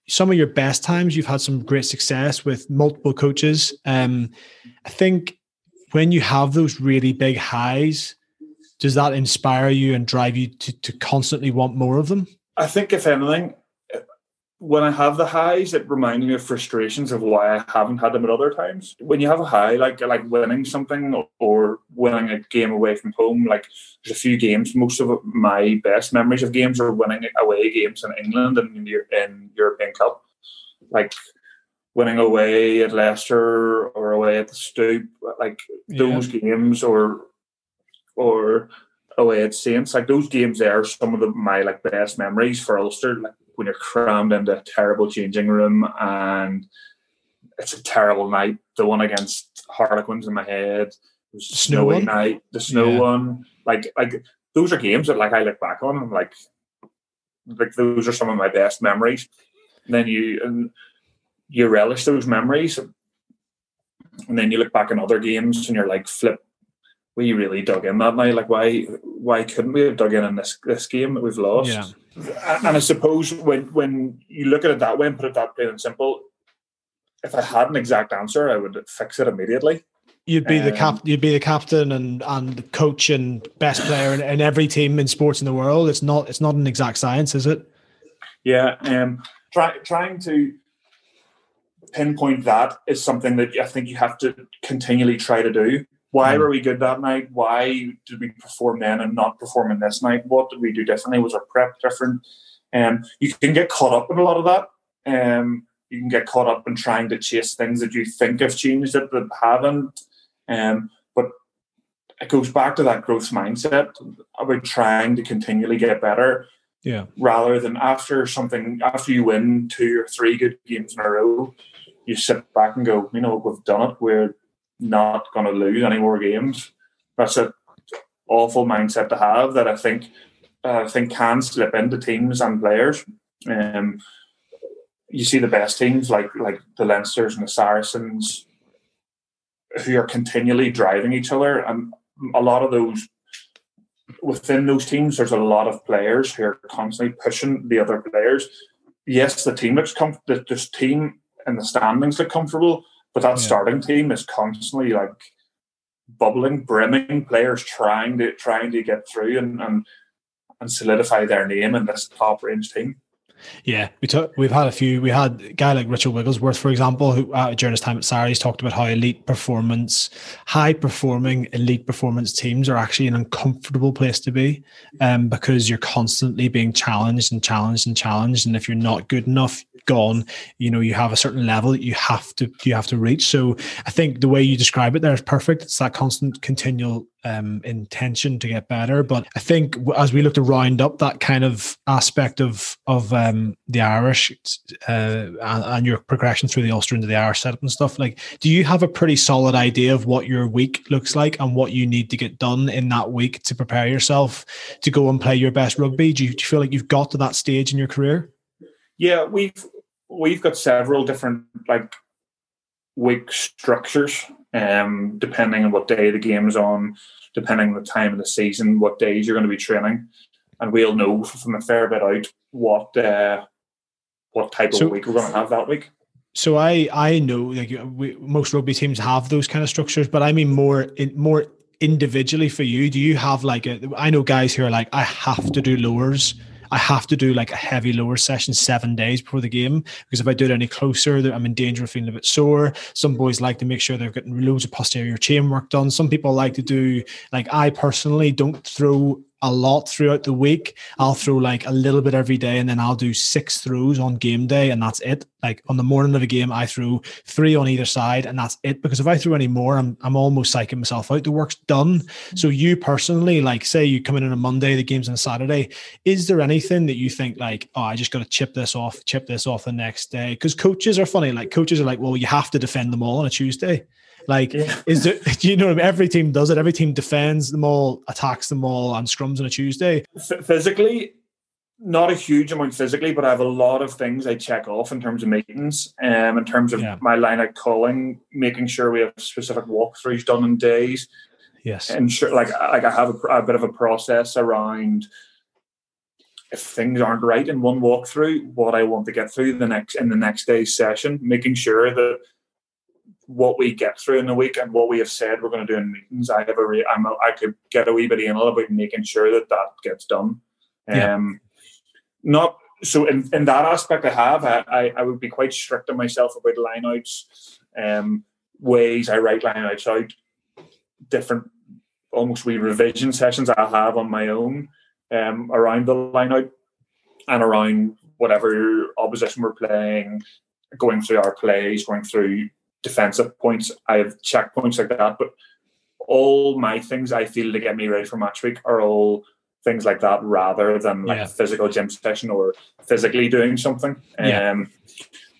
Some of your best times, you've had some great success with multiple coaches. Um, I think when you have those really big highs, does that inspire you and drive you to, to constantly want more of them? I think, if anything, when I have the highs, it reminds me of frustrations of why I haven't had them at other times. When you have a high, like like winning something or winning a game away from home, like there's a few games. Most of my best memories of games are winning away games in England and in, in European Cup, like winning away at Leicester or away at the Stoop, like those yeah. games, or or away at Saints, like those games. There are some of the, my like best memories for Ulster, like when you're crammed into a terrible changing room and it's a terrible night. The one against Harlequins in my head. It was a snowy one? night. The snow yeah. one. Like like those are games that like I look back on and like like those are some of my best memories. And then you and you relish those memories. And then you look back in other games and you're like, flip, we really dug in that night. Like why why couldn't we have dug in in this this game that we've lost? Yeah and I suppose when when you look at it that way and put it that plain and simple, if I had an exact answer, I would fix it immediately. You'd be um, the cap. You'd be the captain and and the coach and best player in, in, every team in sports in the world. It's not. It's not an exact science, is it? Yeah. Um. Try, trying to pinpoint that is something that I think you have to continually try to do. Why mm. were we good that night? Why did we perform then and not perform in this night? What did we do differently? Was our prep different? And um, you can get caught up in a lot of that. Um, you can get caught up in trying to chase things that you think have changed that, that haven't. Um, but it goes back to that growth mindset about trying to continually get better. Yeah. Rather than after something, after you win two or three good games in a row, you sit back and go, you know, we've done it. We're not going to lose any more games. That's an awful mindset to have that I think uh, I think can slip into teams and players. Um, you see the best teams like like the Leinsters and the Saracens who are continually driving each other, and a lot of those within those teams, there's a lot of players who are constantly pushing the other players. Yes, the team looks comfortable. this team and the standings look comfortable, but that yeah. starting team is constantly like bubbling, brimming, players trying to trying to get through and and, and solidify their name in this top range team. Yeah, we took we've had a few. We had a guy like Richard Wigglesworth, for example, who uh, during his time at Sarries talked about how elite performance, high performing elite performance teams are actually an uncomfortable place to be, um, because you're constantly being challenged and challenged and challenged, and if you're not good enough, gone. You know, you have a certain level that you have to you have to reach. So I think the way you describe it there is perfect. It's that constant, continual um, intention to get better. But I think as we look to round up that kind of aspect of of um, the Irish uh, and, and, your progression through the Ulster into the Irish setup and stuff, like, do you have a pretty solid idea of what your week looks like and what you need to get done in that week to prepare yourself to go and play your best rugby? Do you, do you feel like you've got to that stage in your career? Yeah, we've we've got several different like week structures um, depending on what day the game's on, depending on the time of the season, what days you're going to be training, and we'll know from a fair bit out what uh, what type so, of week we're going to have that week. So I I know like we, most rugby teams have those kind of structures, but I mean more in, more individually for you. Do you have like a? I know guys who are like I have to do lowers I have to do like a heavy lower session seven days before the game because if I do it any closer, I'm in danger of feeling a bit sore. Some boys like to make sure they're getting loads of posterior chain work done. Some people like to do like I personally don't throw a lot throughout the week. I'll throw like a little bit every day, and then I'll do six throws on game day, and that's it. Like on the morning of a game, I throw three on either side, and that's it. Because if I throw any more, I'm I'm almost psyching myself out. The work's done. Mm-hmm. So you personally, like, say you come in on a Monday, the game's on a Saturday. Is there anything that you think like, oh, I just got to chip this off, chip this off the next day? Because coaches are funny. Like coaches are like, well, you have to defend them all on a Tuesday. Like, yeah. is there? Do you know? Every team does it. Every team defends them all, attacks them all, and scrums on a Tuesday. F- physically, not a huge amount physically, but I have a lot of things I check off in terms of meetings, um, in terms of yeah. my line of calling, making sure we have specific walkthroughs done in days. Yes, and sure, like like I have a, a bit of a process around if things aren't right in one walkthrough, what I want to get through the next in the next day's session, making sure that what we get through in the week and what we have said we're going to do in meetings. I have a re- I'm a, I could get a wee bit anal about making sure that that gets done. Yeah. Um, not so in, in that aspect, I have I, I, I would be quite strict on myself about lineouts, um, ways I write lineouts out, different almost wee revision sessions I have on my own um, around the lineout and around whatever opposition we're playing, going through our plays, going through defensive points. I have checkpoints like that, but all my things I feel to get me ready for match week are all things like that rather than like yeah. a physical gym session or physically doing something. Yeah. Um,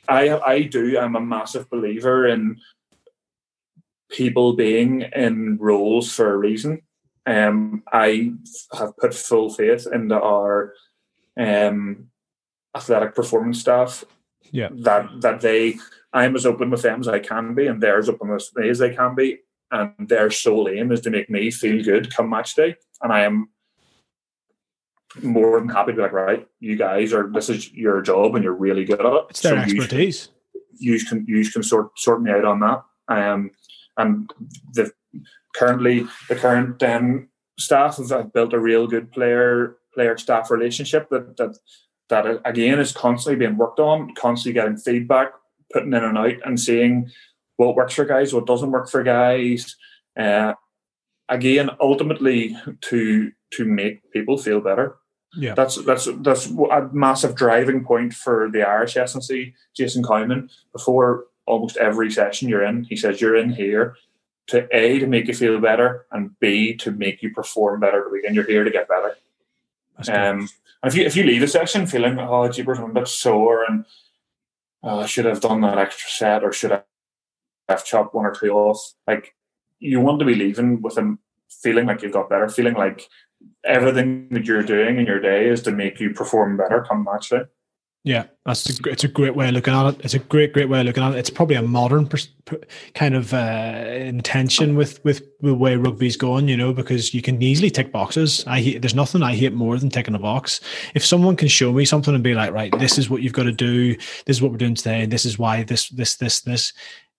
I I do. I'm a massive believer in people being in roles for a reason. Um, I have put full faith into our um, athletic performance staff. Yeah, that that they I'm as open with them as I can be, and they're as open with me as they can be. And their sole aim is to make me feel good come match day. And I am more than happy to be like, right, you guys are this is your job and you're really good at it. It's their so expertise. You can you can sort sort me out on that. Um and the currently the current um, staff have built a real good player player staff relationship that that that again is constantly being worked on, constantly getting feedback, putting in and out and seeing what works for guys, what doesn't work for guys. Uh, again, ultimately to to make people feel better. Yeah, that's that's that's a massive driving point for the Irish S&C. Jason Cowman before almost every session you're in, he says you're in here to a to make you feel better and b to make you perform better the weekend. You're here to get better. Um, and if you if you leave a session feeling oh jeepers I'm a bit sore and I should have done that extra set or should I have chopped one or two off. Like you want to be leaving with a feeling like you've got better, feeling like everything that you're doing in your day is to make you perform better come match day. Yeah, that's a, it's a great way of looking at it. It's a great, great way of looking at it. It's probably a modern pers- kind of uh, intention with with the way rugby's going, you know, because you can easily tick boxes. I hate, there's nothing I hate more than ticking a box. If someone can show me something and be like, right, this is what you've got to do. This is what we're doing today. This is why this, this, this, this.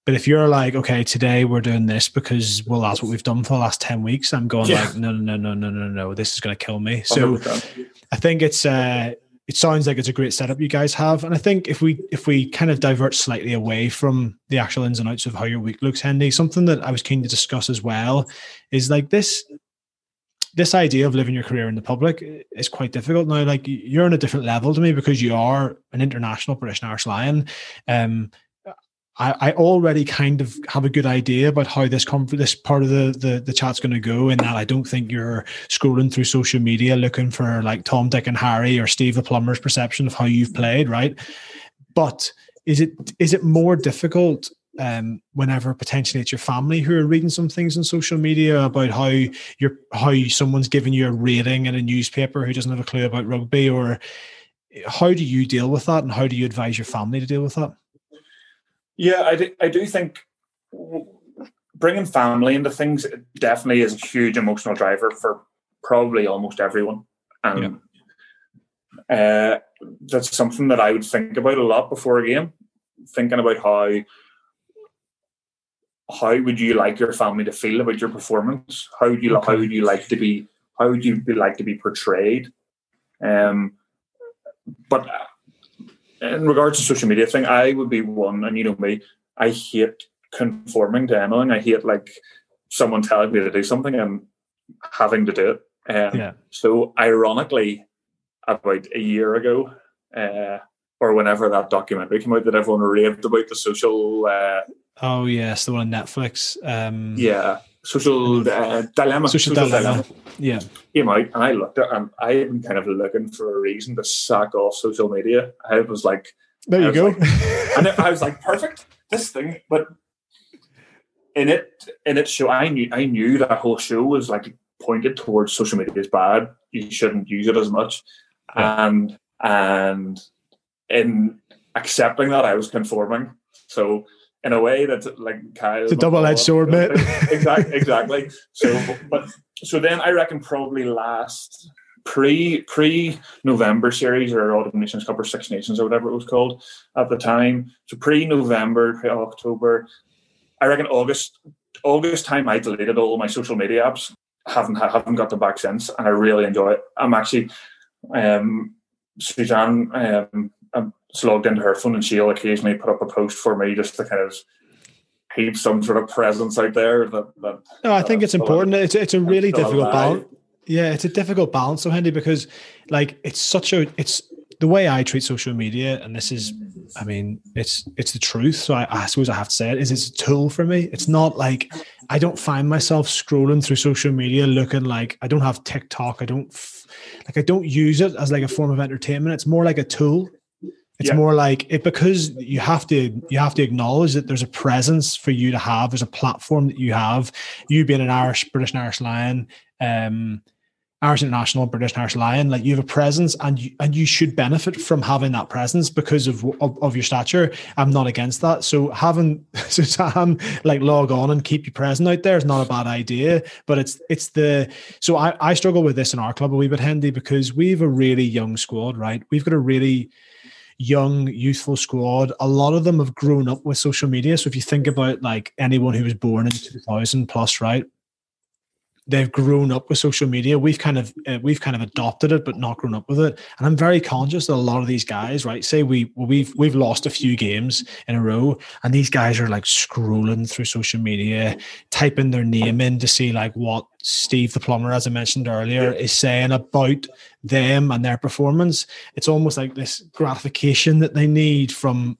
But if you're like, okay, today we're doing this because well, that's what we've done for the last ten weeks. I'm going yeah. like, no, no, no, no, no, no, no. This is going to kill me. So 100%. I think it's. uh it sounds like it's a great setup you guys have. And i think if we if we kind of divert slightly away from the actual ins and outs of how your week looks hendy something that i was keen to discuss as well is like this this idea of living your career in the public is quite difficult. Now like you're on a different level to me because you are an international british irish lion. Um I, I already kind of have a good idea about how this com- this part of the, the, the chat's going to go and that I don't think you're scrolling through social media looking for like Tom, Dick, and Harry or Steve the plumber's perception of how you've played, right? But is it is it more difficult um, whenever potentially it's your family who are reading some things on social media about how you're how someone's giving you a rating in a newspaper who doesn't have a clue about rugby, or how do you deal with that, and how do you advise your family to deal with that? Yeah, I do, I do think bringing family into things definitely is a huge emotional driver for probably almost everyone. And yeah. uh, that's something that I would think about a lot before a game, thinking about how how would you like your family to feel about your performance? How would you okay. how would you like to be how would you be like to be portrayed? Um, but in regards to social media thing, I would be one, and you know me, I hate conforming to anything. I hate like someone telling me to do something and having to do it. Um, yeah. So ironically, about a year ago, uh, or whenever that documentary came out that everyone raved about the social. Uh, oh yes, the one on Netflix. Um, yeah, social uh, dilemma. Social, social dilemma. dilemma. Yeah, came out, and I looked at, and I've been kind of looking for a reason to sack off social media. I was like, there you go. Like, and I was like, perfect, this thing, but. In it, in it show, I knew I knew that whole show was like pointed towards social media is bad. You shouldn't use it as much, yeah. and and in accepting that, I was conforming. So in a way that's like Kyle, it's a double-edged sword, mate. exactly, exactly. So, but so then I reckon probably last pre pre November series or Autumn Nations Cup or Six Nations or whatever it was called at the time. So pre November, pre October, I reckon August August time I deleted all my social media apps. Haven't haven't got them back since, and I really enjoy it. I'm actually um, Suzanne um, Logged into her phone and she'll occasionally put up a post for me just to kind of keep some sort of presence out there. That, that no, I think it's important. It's it's a really difficult balance. Yeah, it's a difficult balance, so Hendy, because like it's such a it's the way I treat social media, and this is, I mean, it's it's the truth. So I, I suppose I have to say it is it's a tool for me. It's not like I don't find myself scrolling through social media looking like I don't have TikTok. I don't like I don't use it as like a form of entertainment. It's more like a tool. It's yeah. more like it because you have to you have to acknowledge that there's a presence for you to have. There's a platform that you have. You being an Irish British and Irish Lion, um, Irish International, British and Irish Lion, like you have a presence, and you and you should benefit from having that presence because of of, of your stature. I'm not against that. So having Suzanne like log on and keep you present out there is not a bad idea. But it's it's the so I I struggle with this in our club a wee bit, Hendy, because we've a really young squad, right? We've got a really young, youthful squad. A lot of them have grown up with social media. So if you think about like anyone who was born in 2000 plus, right? They've grown up with social media. We've kind of uh, we've kind of adopted it, but not grown up with it. And I'm very conscious that a lot of these guys, right? Say we we've we've lost a few games in a row, and these guys are like scrolling through social media, typing their name in to see like what Steve the plumber, as I mentioned earlier, is saying about them and their performance. It's almost like this gratification that they need from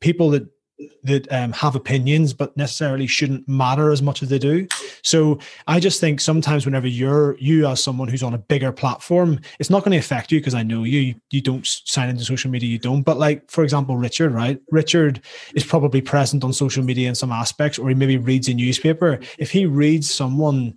people that that um, have opinions but necessarily shouldn't matter as much as they do. So i just think sometimes whenever you're you as someone who's on a bigger platform it's not going to affect you because i know you you don't sign into social media you don't. But like for example richard right? Richard is probably present on social media in some aspects or he maybe reads a newspaper. If he reads someone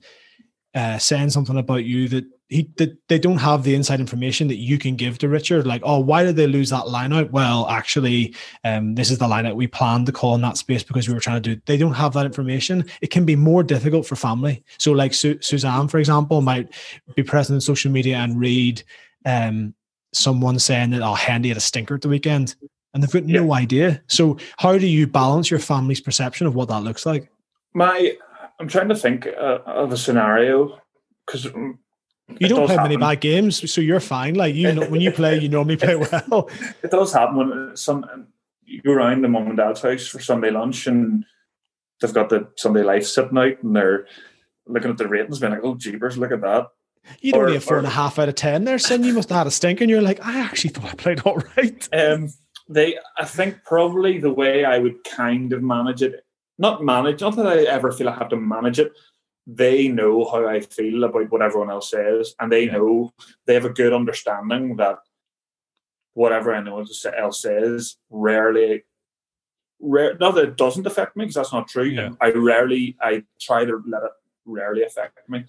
uh, saying something about you that he they don't have the inside information that you can give to Richard. Like, oh, why did they lose that line out? Well, actually, um, this is the line out we planned to call in that space because we were trying to do. They don't have that information. It can be more difficult for family. So, like Su- Suzanne, for example, might be present in social media and read um, someone saying that oh, Hendy had a stinker at the weekend, and they've got no idea. So, how do you balance your family's perception of what that looks like? My, I'm trying to think uh, of a scenario because you don't play happen. many bad games, so you're fine. Like you know, when you play, you normally play well. It does happen when some you're around the mum and dad's house for Sunday lunch, and they've got the Sunday Life sitting out, and they're looking at the ratings, being like, "Oh, jeepers, look at that." You'd or, only a four or, and a half out of ten there, son. You must have had a stink, and you're like, I actually thought I played all right. Um, they, I think, probably the way I would kind of manage it, not manage, not that I ever feel I have to manage it, they know how I feel about what everyone else says, and they yeah. know they have a good understanding that whatever anyone else says rarely, rare, not that it doesn't affect me because that's not true. Yeah. I rarely, I try to let it rarely affect me.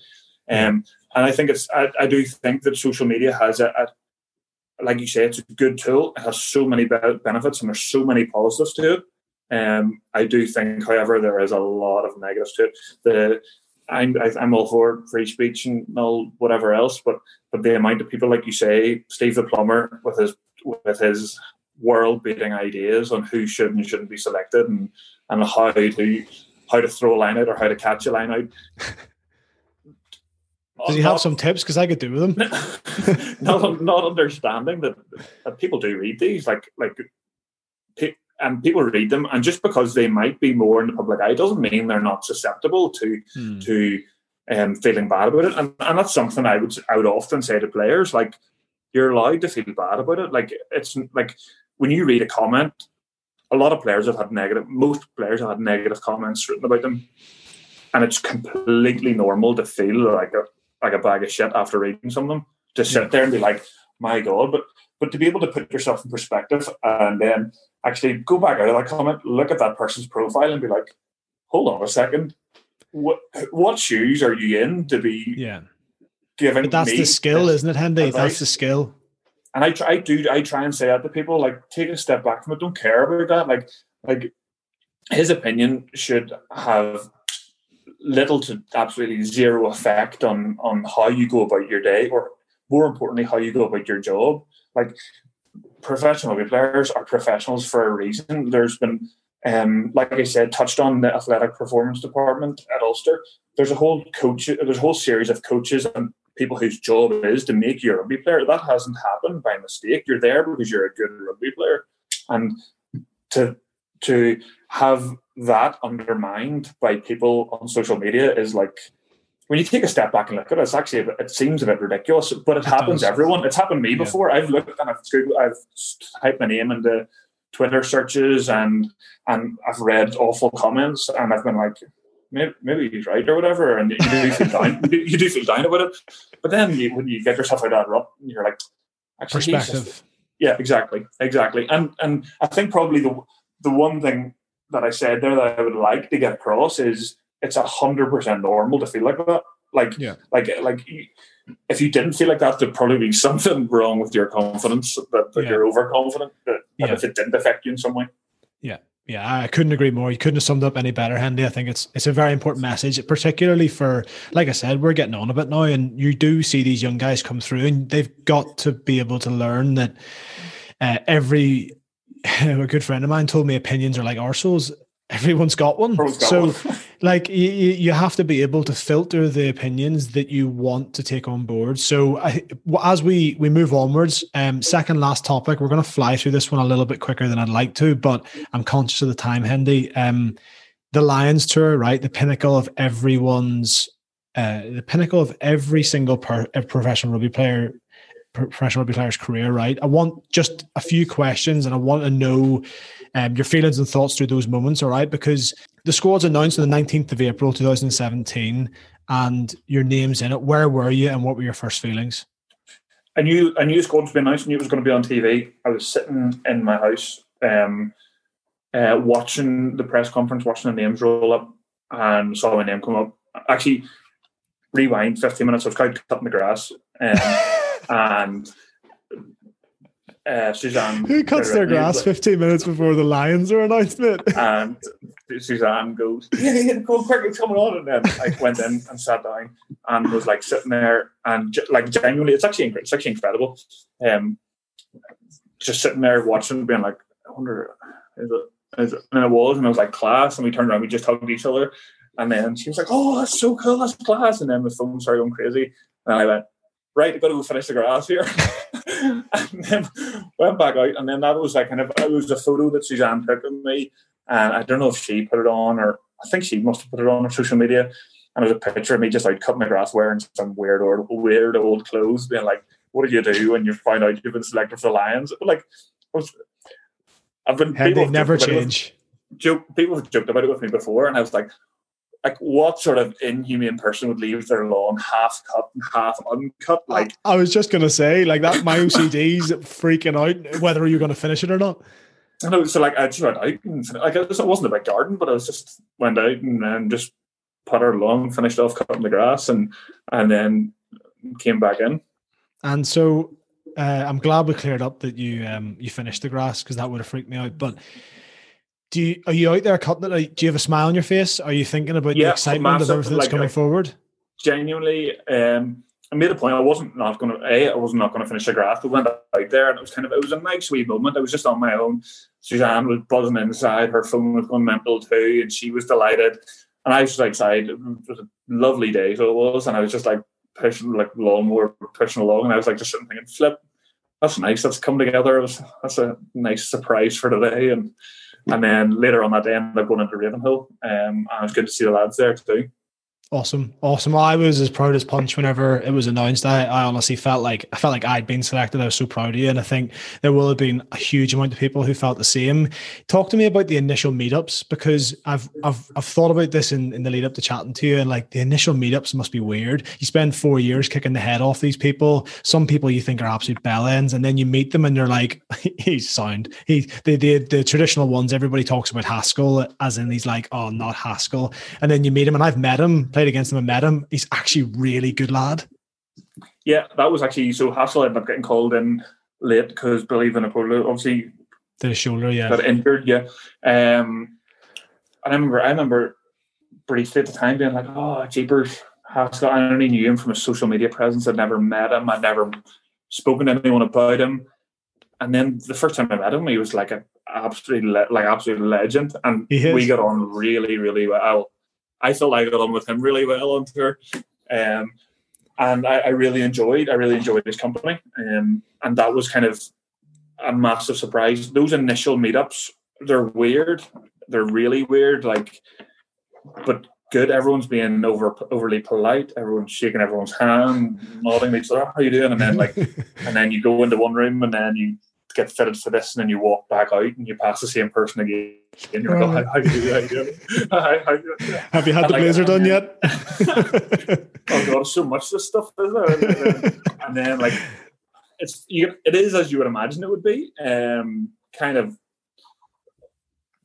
Um, and I think it's, I, I do think that social media has a, a, like you say, it's a good tool. It has so many benefits and there's so many positives to it. Um, I do think, however, there is a lot of negatives to it. The I'm I'm all for free speech and all whatever else, but but the amount of people like you say, Steve the plumber with his with his world beating ideas on who should and shouldn't be selected and and how to how to throw a line out or how to catch a line out. Does he have some tips? Because I could do with them. not not understanding that, that people do read these, like like and people read them, and just because they might be more in the public eye doesn't mean they're not susceptible to hmm. to um, feeling bad about it. And, and that's something I would I would often say to players like you're allowed to feel bad about it. Like it's like when you read a comment, a lot of players have had negative. Most players have had negative comments written about them, and it's completely normal to feel like a like a bag of shit after reading some of them. To sit there and be like, my god, but but to be able to put yourself in perspective and then actually go back out of that comment, look at that person's profile, and be like, hold on a second, what what shoes are you in to be yeah. giving but that's the skill isn't it Hendy? Advice? that's the skill. And I try I do I try and say that to people like take a step back from it don't care about that. Like like his opinion should have little to absolutely zero effect on on how you go about your day or more importantly how you go about your job. Like professional rugby players are professionals for a reason there's been um, like I said, touched on the athletic performance department at Ulster. There's a whole coach, there's a whole series of coaches and people whose job is to make you a rugby player. That hasn't happened by mistake. You're there because you're a good rugby player, and to to have that undermined by people on social media is like when you take a step back and look at it, it's actually bit, it seems a bit ridiculous, but it, it happens does. everyone. It's happened me before. Yeah. I've looked and I've I've typed my name into Twitter searches and and I've read awful comments and I've been like, maybe, maybe he's right or whatever, and you do feel down. You do feel down about it, but then you, when you get yourself out of that rut, you're like, actually, perspective. Yeah, exactly, exactly. And and I think probably the the one thing that I said there that I would like to get across is it's a hundred percent normal to feel like that. Like, yeah. like, like if you didn't feel like that, there'd probably be something wrong with your confidence that, that yeah. you're overconfident. That, yeah. if it didn't affect you in some way. Yeah. Yeah, I couldn't agree more. You couldn't have summed up any better, Hendy. I think it's it's a very important message, particularly for, like I said, we're getting on a bit now, and you do see these young guys come through, and they've got to be able to learn that uh, every. A good friend of mine told me opinions are like arseholes everyone's got one. Got so, one. like, you, you have to be able to filter the opinions that you want to take on board. So, I, as we we move onwards, um, second last topic, we're going to fly through this one a little bit quicker than I'd like to, but I'm conscious of the time, Hendy. Um, the Lions tour, right? The pinnacle of everyone's, uh, the pinnacle of every single per, professional rugby player professional rugby player's career, right? I want just a few questions and I want to know um, your feelings and thoughts through those moments, all right? Because the squad's announced on the 19th of April 2017 and your name's in it. Where were you and what were your first feelings? I knew I knew the squad was being announced, I knew it was going to be on TV. I was sitting in my house um, uh, watching the press conference, watching the names roll up and saw my name come up. Actually, rewind 15 minutes, I was kind of cutting the grass. Um, and uh, Suzanne. Who cuts their grass 15 minutes before the Lions are announced, mate? And Suzanne goes, Yeah, yeah, go quick, it's coming on. And then I went in and sat down and was like sitting there and like genuinely, it's actually, it's actually incredible. Um, just sitting there watching, being like, I wonder, is it, is it? And it was, and I was like, class. And we turned around, we just hugged each other. And then she was like, Oh, that's so cool, that's class. And then the phone started going crazy. And I went, Right, I got to go finish the grass here. and then went back out, and then that was like kind of it was a photo that Suzanne took of me, and I don't know if she put it on or I think she must have put it on her social media. And there's a picture of me just like cutting the grass wearing some weird or weird old clothes, being like, "What do you do when you find out you've been selected for the Lions?" But like, I was, I've been and they never change. Joke, people have joked about it with me before, and I was like, like what sort of inhuman person would leave their lawn half cut and half uncut? Like I, I was just gonna say, like that my OCD's freaking out whether you're gonna finish it or not. I know, so like I just went out and like it wasn't a big garden, but I was just went out and, and just put our lawn, finished off cutting the grass, and and then came back in. And so uh, I'm glad we cleared up that you um you finished the grass because that would have freaked me out. But do you are you out there cutting it? Do you have a smile on your face? Are you thinking about yeah, the excitement massive, of everything that's like, coming forward? Genuinely, um, I made a point. I wasn't not going to. A, I was not going to finish the graph. We went out there, and it was kind of it was a nice wee moment. I was just on my own. Suzanne was buzzing inside. Her phone was going mental too, and she was delighted. And I was just outside. It was a lovely day, so it was. And I was just like pushing like lawnmower, pushing along, and I was like just sitting thinking, flip. That's nice. That's come together. It was, that's a nice surprise for today, and and then later on that day, I ended up going into Ravenhill. Um, and it was good to see the lads there too. Awesome, awesome. I was as proud as punch whenever it was announced. I, I honestly felt like I felt like I'd been selected. I was so proud of you, and I think there will have been a huge amount of people who felt the same. Talk to me about the initial meetups because I've I've I've thought about this in, in the lead up to chatting to you, and like the initial meetups must be weird. You spend four years kicking the head off these people. Some people you think are absolute bellends, and then you meet them and you're like, he's sound. He the, the the traditional ones. Everybody talks about Haskell as in he's like, oh, not Haskell, and then you meet him, and I've met him against him and met him. He's actually really good lad. Yeah, that was actually so Haskell ended up getting called in late because Billy Vunipola obviously the shoulder, yeah, got injured. Yeah, um, and I remember, I remember briefly at the time being like, "Oh, jeepers, Haskell." I only knew him from a social media presence. I'd never met him. I'd never spoken to anyone about him. And then the first time I met him, he was like a absolutely like absolute legend, and we got on really, really well. I felt I got on with him really well on tour. Um, and I, I, really enjoyed, I really enjoyed his company. Um, and that was kind of a massive surprise. Those initial meetups, they're weird. They're really weird. Like, but good. Everyone's being over overly polite. Everyone's shaking everyone's hand, nodding each other. How you doing? And then like, and then you go into one room, and then you get fitted for this, and then you walk back out and you pass the same person again. And you're like, oh, how, do you do? Have you had the like, blazer done yet? oh god, so much this stuff is there, and then like it's you, it is as you would imagine it would be. Um, kind of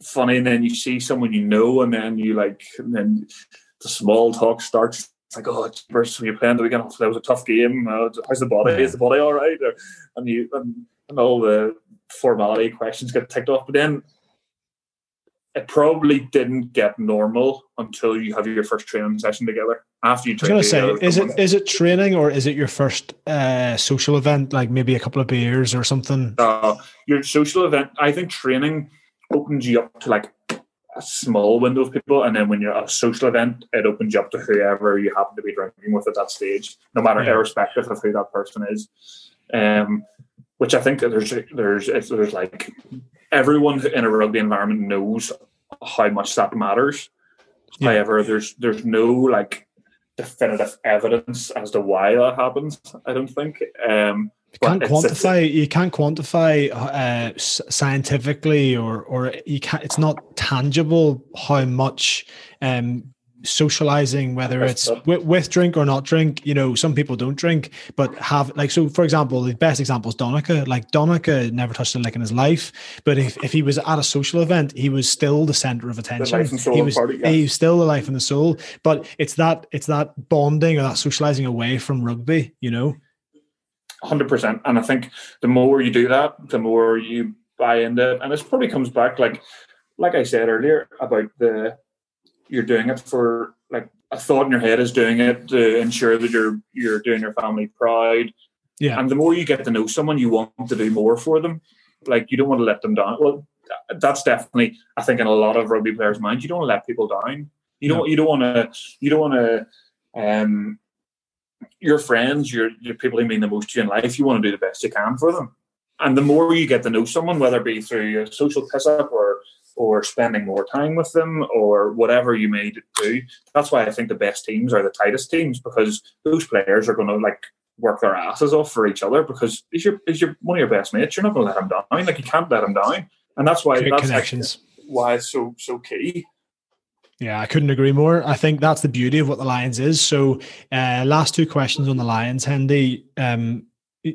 funny, and then you see someone you know, and then you like, and then the small talk starts. It's like, oh, first when you playing the weekend, that was a tough game. Uh, how's the body? Is the body all right? And you and and all the formality questions get ticked off. But then it probably didn't get normal until you have your first training session together. After you I was gonna say, is it is it training or is it your first uh, social event, like maybe a couple of beers or something? Uh, your social event, I think, training opens you up to like a small window of people, and then when you're at a social event, it opens you up to whoever you happen to be drinking with at that stage, no matter yeah. irrespective of who that person is. Um, which I think there's there's there's like everyone in a rugby environment knows how much that matters. Yeah. However, there's there's no like definitive evidence as to why that happens. I don't think. Um, you can't quantify. you can't quantify uh, scientifically, or or you can't. It's not tangible how much um, socializing whether it's with, with, drink or not drink you know some people don't drink but have like so for example the best example is Donnacha like Donnacha never touched a lick in his life but if, if he was at a social event he was still the center of attention. he was party, yeah. he was still the life and the soul but it's that it's that bonding or that socializing away from rugby you know? 100% and I think the more you do that the more you buy into it. And this probably comes back like like I said earlier about the you're doing it for like a thought in your head is doing it to ensure that you're you're doing your family proud. Yeah. And the more you get to know someone, you want to do more for them. Like you don't want to let them down. Well, that's definitely I think in a lot of rugby players' minds, you don't want to let people down. You don't. You don't want to. You don't want to. Um, your friends, your your people who mean the most to you in life. You want to do the best you can for them. And the more you get to know someone, whether it be through a social piss up or or spending more time with them or whatever you may do. That's why I think the best teams are the tightest teams because those players are going to like work their asses off for each other because is your is your one of your best mates. You're not going to let him down. Like you can't let him down, and that's why Great that's connections. Why it's so so key. Yeah, I couldn't agree more. I think that's the beauty of what the Lions is. So, uh, last two questions on the Lions, Hendy. Um,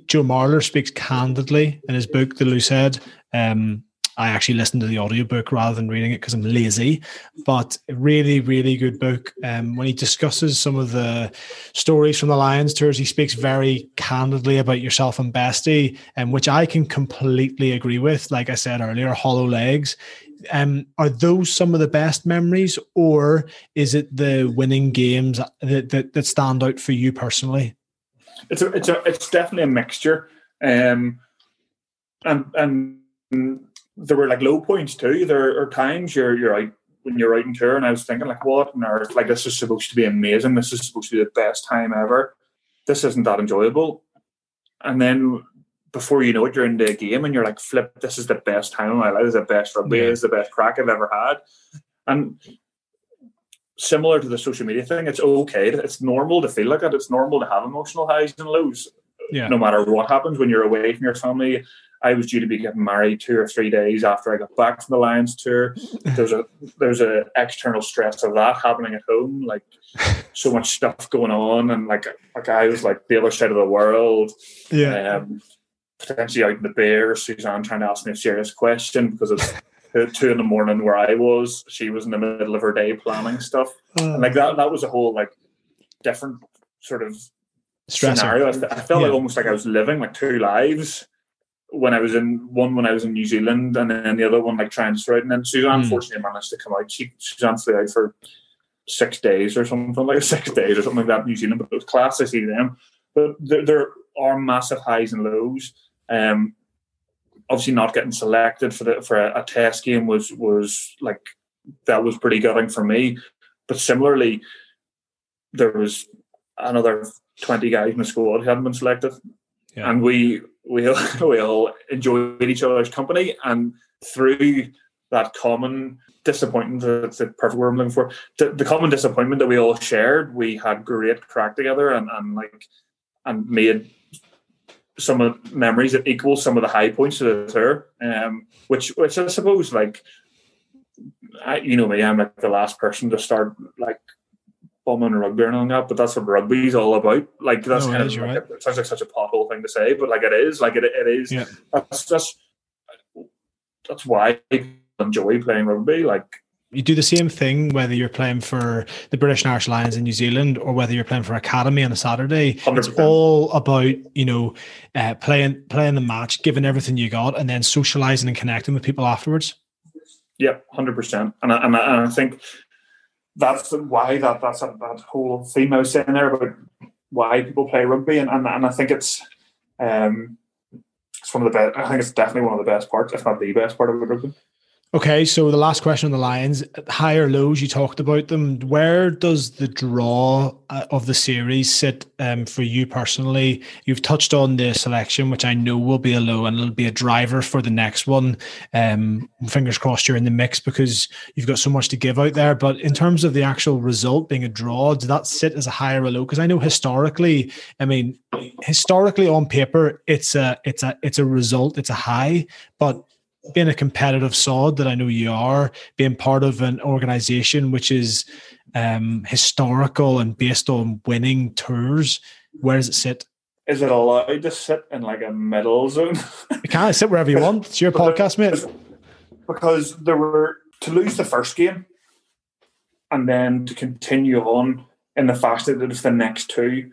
Joe Marler speaks candidly in his book, The Loose Head. Um, I actually listened to the audiobook rather than reading it because I'm lazy. But really, really good book. Um, when he discusses some of the stories from the Lions tours, he speaks very candidly about yourself and Bestie, and um, which I can completely agree with. Like I said earlier, hollow legs. Um, are those some of the best memories, or is it the winning games that, that, that stand out for you personally? It's a, it's a, it's definitely a mixture. Um, and and there were like low points too. There are times you're you're out when you're out in tour, and I was thinking like, what on earth? Like this is supposed to be amazing. This is supposed to be the best time ever. This isn't that enjoyable. And then before you know it, you're in the game, and you're like, flip. This is the best time of my life. This is the best rugby. Yeah. This is the best crack I've ever had. And similar to the social media thing. It's okay. It's normal to feel like that. It's normal to have emotional highs and lows. Yeah. No matter what happens when you're away from your family. I was due to be getting married two or three days after I got back from the Lions tour. There's a there's a external stress of that happening at home, like so much stuff going on, and like like I was like the other side of the world. Yeah. Um, potentially out in the bear, Suzanne trying to ask me a serious question because it's two in the morning where I was. She was in the middle of her day planning stuff, and like that that was a whole like different sort of Stressor. scenario. I, I felt Yeah. like almost like I was living like two lives when I was in one when I was in New Zealand and then the other one like transferred. And then Suzanne Mm. fortunately managed to come out. She Suzanne flew out for six days or something like six days or something like that New Zealand. But it was class to see them. But there, there are massive highs and lows. Um, obviously not getting selected for the for a, a test game was was like that was pretty gutting for me. But similarly, there was another twenty guys in the squad who hadn't been selected, Yeah. and we we all, we all enjoyed each other's company, and through that common disappointment, that's the perfect word I'm looking for, the, common disappointment that we all shared, we had great crack together, and and like and made some of the memories that equal some of the high points of the tour, um, which which I suppose like I, you know me, I'm like the last person to start like bombing rugby and all that, but that's what rugby's all about. Like that's No, it kind of is, you're it sounds like such a pothole thing to say, but like it is, like it, it is. Yeah. That's that's that's why I enjoy playing rugby. Like you do the same thing whether you're playing for the British and Irish Lions in New Zealand or whether you're playing for Academy on a Saturday. It's 100%. all about you know uh, playing playing the match, giving everything you got, and then socializing and connecting with people afterwards. Yeah, hundred percent, and I, and, I, and I think that's why that that's a, that whole theme I was saying there about why people play rugby, and and, and I think it's um it's one of the best. I think it's definitely one of the best parts, if not the best part of rugby. Okay, so the last question on the Lions, higher lows, you talked about them. Where does the draw uh, of the series sit um, for you personally? You've touched on the selection, which I know will be a low and it'll be a driver for the next one. Um, fingers crossed you're in the mix because you've got so much to give out there. But in terms of the actual result being a draw, does that sit as a high or low? Because I know historically, I mean, historically on paper, it's a it's a it's a result, it's a high, but being a competitive sod that I know you are, being part of an organization which is um, historical and based on winning tours, where does it sit? Is it allowed to sit in like a middle zone? You can sit wherever you want. It's your podcast, mate. because there were to lose the first game and then to continue on in the fashion that it's the next two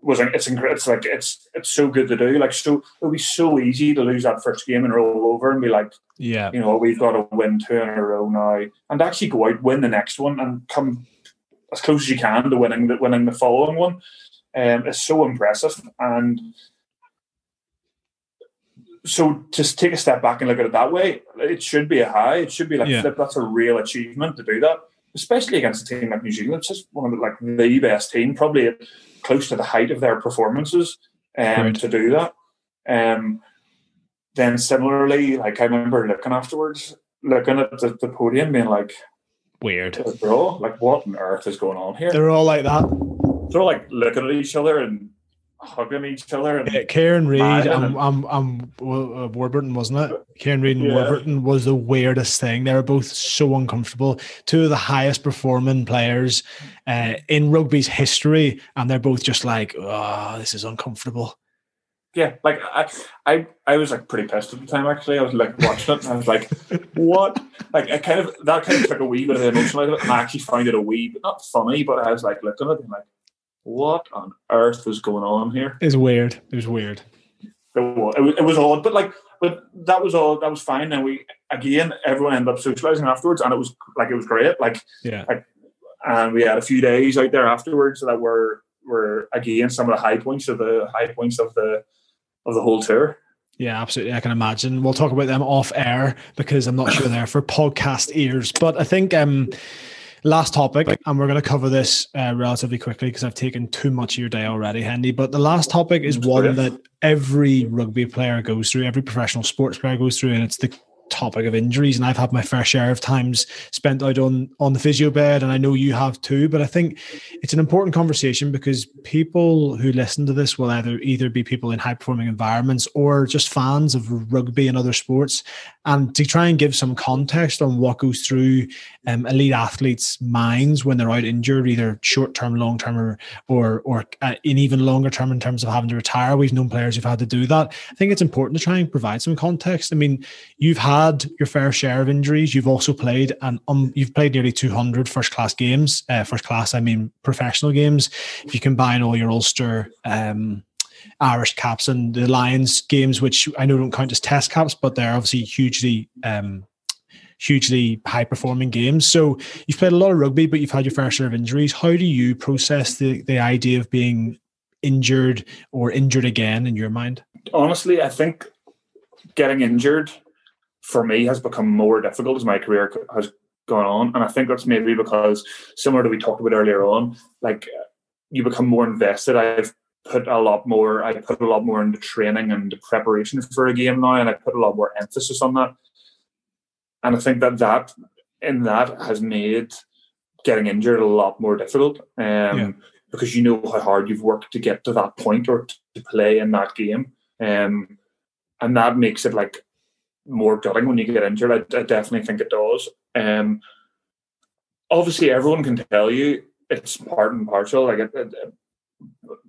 was like, it's incredible. It's like it's it's so good to do. Like so, it would be so easy to lose that first game and roll over and be like, Yeah. you know, we've got to win two in a row now, and actually go out win the next one and come as close as you can to winning the winning the following one. Um, it's so impressive, and so just take a step back and look at it that way. It should be a high. It should be like Yeah. flip. That's a real achievement to do that, especially against a team like New Zealand. It's just one of the, like the best team, probably close to the height of their performances, um, Right. to do that. Um, then similarly, like I remember looking afterwards, looking at the, the podium, being like, Weird. "Bro, like what on earth is going on here?" They're all like that. They're all like looking at each other and hugging each other, and Yeah, Kieran Read and um, um, uh, Warburton, wasn't it? Kieran Read and Yeah. Warburton was the weirdest thing. They were both so uncomfortable. Two of the highest performing players uh, in rugby's history, and they're both just like, "Oh, this is uncomfortable." yeah, like I, I, I was like pretty pissed at the time. Actually, I was like watching it, and I was like, "What?" Like I kind of that kind of took a wee bit of the emotion out of it, and I actually found it a wee, but not funny, but I was like looking at it and like, "What on earth was going on here?" It was weird. It was weird. It was, it was, it was odd, but like, but that was all. That was fine. And we again, everyone ended up socializing afterwards, and it was like it was great. Like, Yeah. Like, and we had a few days out there afterwards that were were again some of the high points of the high points of the of the whole tour. Yeah, absolutely. I can imagine. We'll talk about them off air because I'm not sure they're for podcast ears. But I think um last topic, and we're going to cover this uh, relatively quickly because I've taken too much of your day already, Hendy. But the last topic is one that every rugby player goes through, every professional sports player goes through, and it's the topic of injuries, and I've had my fair share of times spent out on on the physio bed, and I know you have too. But I think it's an important conversation because people who listen to this will either either be people in high performing environments or just fans of rugby and other sports, and to try and give some context on what goes through um, elite athletes' minds when they're out injured, either short term, long term, or or or uh, in even longer term in terms of having to retire. We've known players who've had to do that. I think it's important to try and provide some context. I mean, you've had your fair share of injuries. You've also played and um, you've played nearly 200 first class games. Uh, first class, I mean professional games. If you combine all your Ulster. Um, Irish caps and the Lions games, which I know don't count as test caps, but they're obviously hugely um, hugely high performing games. So you've played a lot of rugby, but you've had your fair share of injuries. How do you process the the idea of being injured or injured again in your mind? Honestly, I think getting injured for me has become more difficult as my career has gone on, and I think that's maybe because similar to we talked about earlier on, like you become more invested. I've put a lot more I put a lot more into training and the preparation for a game now and I put a lot more emphasis on that and I think that that in that has made getting injured a lot more difficult. Um, yeah. Because you know how hard you've worked to get to that point or to play in that game, um, and that makes it like more gutting when you get injured. I, I definitely think it does. Um, obviously, everyone can tell you it's part and parcel. Like it, it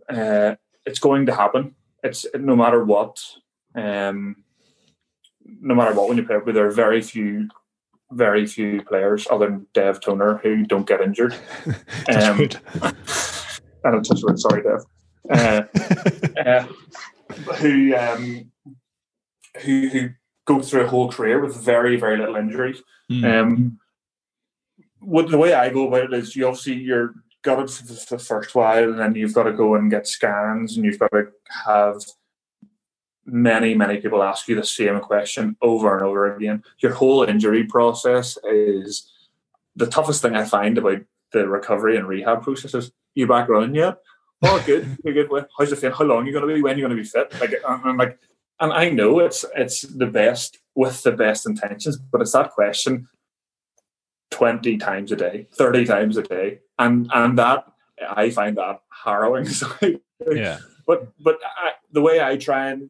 uh, it's going to happen. It's no matter what. Um, no matter what when you play with, there are very few, very few players other than Dev Toner who don't get injured. um, and I'm touch wood, sorry, Dev. Uh, uh, who um, who who go through a whole career with very very little injuries. Mm. Um, what the way I go about it is, you obviously you're got it for the first while, and then you've got to go and get scans, and you've got to have many, many people ask you the same question over and over again. Your whole injury process is the toughest thing I find about the recovery and rehab process is you back running yet? Oh, good. You're good. How's it feel? How long are you going to be? When are you going to be fit? Like, I'm like, and I know it's it's the best with the best intentions, but it's that question twenty times a day, thirty times a day, and and that I find that harrowing. yeah. But but I, the way I try and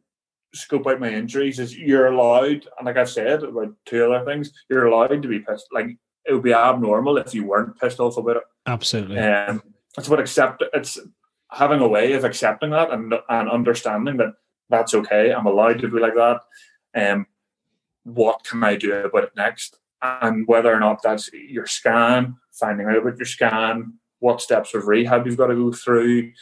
scope out my injuries is you're allowed, and like I've said about two other things, you're allowed to be pissed. Like it would be abnormal if you weren't pissed off about it. Absolutely. Um, it's about accept. It's having a way of accepting that and and understanding that that's okay. I'm allowed to be like that. Um, what can I do about it next? And whether or not that's your scan, finding out about your scan, what steps of rehab you've got to go through,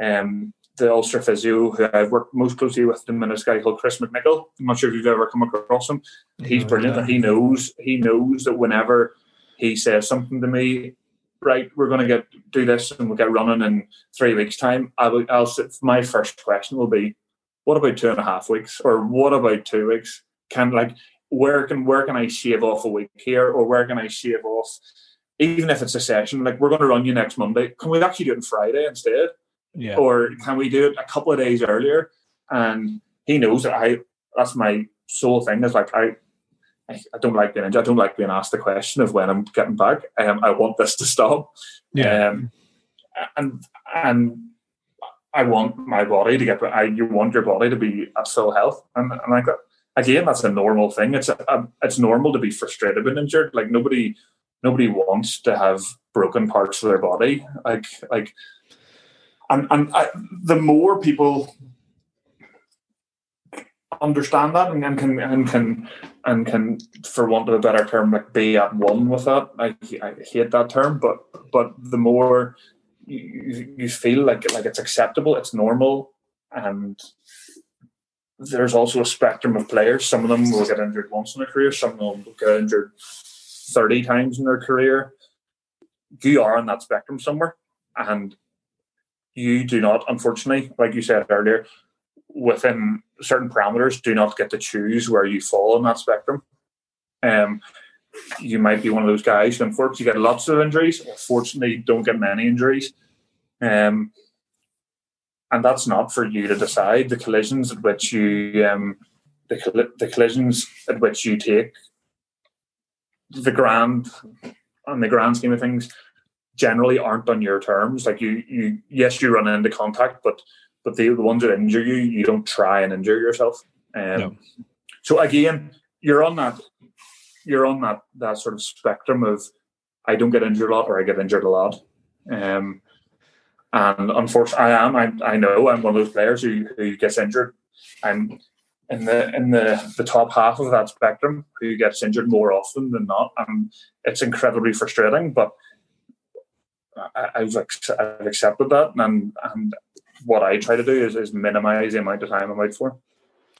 um, the Ulster physio who I've worked most closely with them and this guy called Chris McNichol. I'm not sure if you've ever come across him. He's brilliant. Yeah. He knows he knows that whenever he says something to me, right, we're going to get do this and we'll get running in three weeks' time. I will. I'll sit, my first question will be, what about two and a half weeks, or what about two weeks? Can like where can where can I shave off a week here, or where can I shave off? Even if it's a session, like we're going to run you next Monday, can we actually do it on Friday instead? Yeah. Or can we do it a couple of days earlier? And he knows that I that's my sole thing is like I I, don't like being injured. I don't like being asked the question of when I'm getting back. Um, I want this to stop. Yeah. Um, and and I want my body to get. I you want your body to be at full health, and and like that. again, that's a normal thing. It's a, a, it's normal to be frustrated and injured. Like nobody nobody wants to have broken parts of their body. Like like and and I, the more people understand that and, and, can and can and can for want of a better term like be at one with that I, I hate that term but but the more you, you feel like like it's acceptable it's normal and there's also a spectrum of players some of them will get injured once in their career some of them will get injured 30 times in their career you are on that spectrum somewhere and you do not, unfortunately, like you said earlier, within certain parameters, do not get to choose where you fall in that spectrum. Um, you might be one of those guys who, unfortunately, get lots of injuries. or Fortunately, don't get many injuries. Um, and that's not for you to decide. The collisions at which you um, the, the collisions at which you take the grand on the grand scheme of things generally aren't on your terms. Like you, you yes, you run into contact, but but the, the ones that injure you, you don't try and injure yourself. Um, no. So again, you're on that you're on that that sort of spectrum of I don't get injured a lot or I get injured a lot. Um, and unfortunately, I am. I, I know I'm one of those players who, who gets injured. I'm in the in the the top half of that spectrum who gets injured more often than not, and it's incredibly frustrating. But I, have I've accepted that, and and what I try to do is, is minimize the amount of time I'm out for.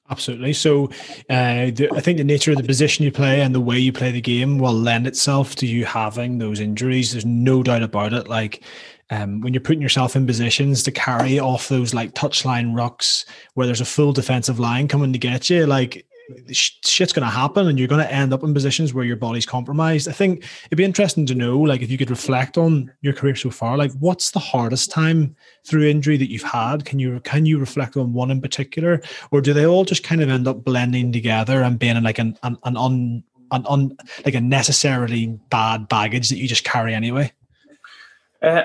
Absolutely. So, uh, the, I think the nature of the position you play and the way you play the game will lend itself to you having those injuries. There's no doubt about it. Like um, when you're putting yourself in positions to carry off those like touchline rucks where there's a full defensive line coming to get you, like shit's going to happen and you're going to end up in positions where your body's compromised. I think it'd be interesting to know, like, if you could reflect on your career so far, like, what's the hardest time through injury that you've had? Can you can you reflect on one in particular, or do they all just kind of end up blending together and being like an an, an un an un like a necessarily bad baggage that you just carry anyway? Uh,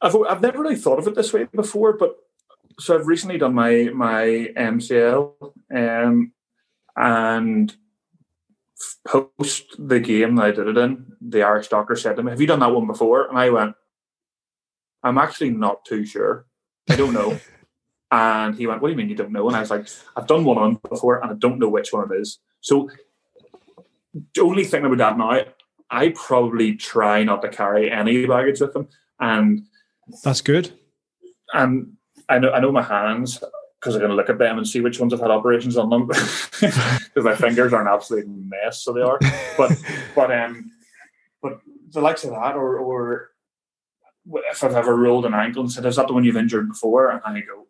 I've I've never really thought of it this way before, but so I've recently done my my MCL, um, and post the game that I did it in, the Irish doctor said to me, "Have you done that one before?" And I went, "I'm actually not too sure. I don't know." and he went, "What do you mean you don't know?" And I was like, "I've done one on before, and I don't know which one it is." So the only thing about that now, I probably try not to carry any baggage with them, and that's good. And I know I know my hands because I can look at them and see which ones have had operations on them because my fingers are an absolute mess, so they are. But but um, but the likes of that, or or if I've ever rolled an ankle and said, "Is that the one you've injured before?" and I go,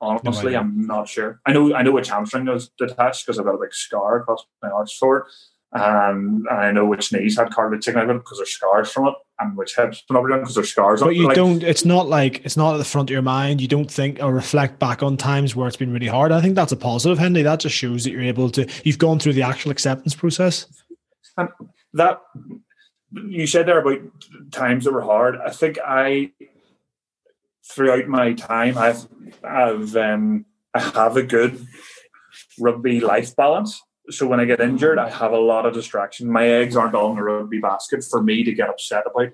honestly, no I'm not sure. I know I know which hamstring was detached because I've got a big scar across my arch for it. Um, and I know which knees had cartilage taken out of it because there's scars from it, and which hips been overdone because there's scars. On. But you like, don't. It's not like it's not at the front of your mind. You don't think or reflect back on times where it's been really hard. I think that's a positive, Hendy. That just shows that you're able to. You've gone through the actual acceptance process. And that you said there about times that were hard. I think I throughout my time, I've I've um, I have a good rugby life balance so when I get injured, I have a lot of distraction. My eggs aren't all in the rugby basket for me to get upset about.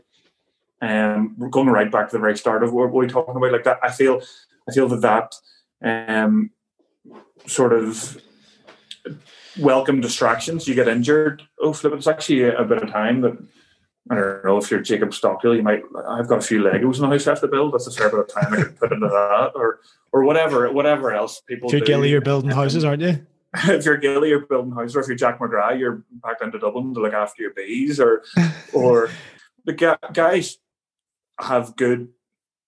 Um, going right back to the very start of what we're talking about, like that. I feel, I feel that that um, sort of welcome distractions. You get injured. Oh, flip! It's actually a, bit of time that I don't know if you're Jacob Stockdale, you might. I've got a few Legos in the house I have to build. That's a fair bit of time I could put into that, or or whatever, whatever else people. You're do. Gilly, you're building houses, aren't you? if you're Gilly, you're building houses, or if you're Jack McGrath, you're back into Dublin to look after your bees, or or the guys have good.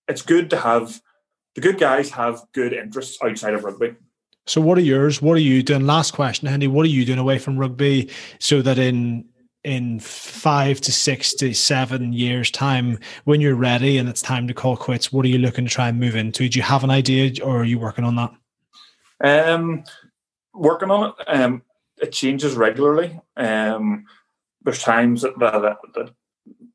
It's good to have the good guys have good interests outside of rugby. So, what are yours? What are you doing? Last question, Hendy. What are you doing away from rugby so that in in five to six to seven years' time, when you're ready and it's time to call quits, what are you looking to try and move into? Do you have an idea, or are you working on that? Um, working on it. Um, it changes regularly. Um, there's times that, that, that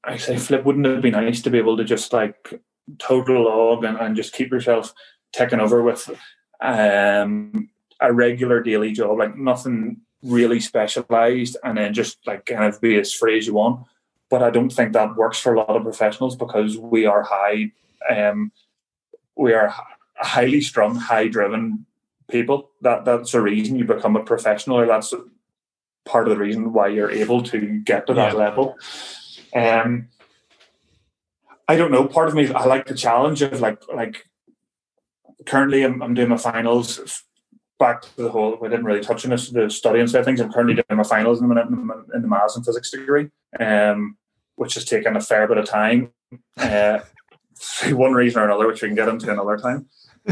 I say, Flip, wouldn't it be nice to be able to just like total log and, and just keep yourself taken over with um, a regular daily job, like nothing really specialized, and then just like kind of be as free as you want. But I don't think that works for a lot of professionals because we are high, um, we are highly strung, high driven people. That that's a reason you become a professional, or that's part of the reason why you're able to get to that yeah. level. Um, I don't know. Part of me, I like the challenge of like like. Currently, I'm, I'm doing my finals. Back to the whole, we didn't really touch on this, the study and side things. I'm currently doing my finals in the minute in the maths and physics degree, um, which has taken a fair bit of time. Uh, one reason or another, which we can get into another time.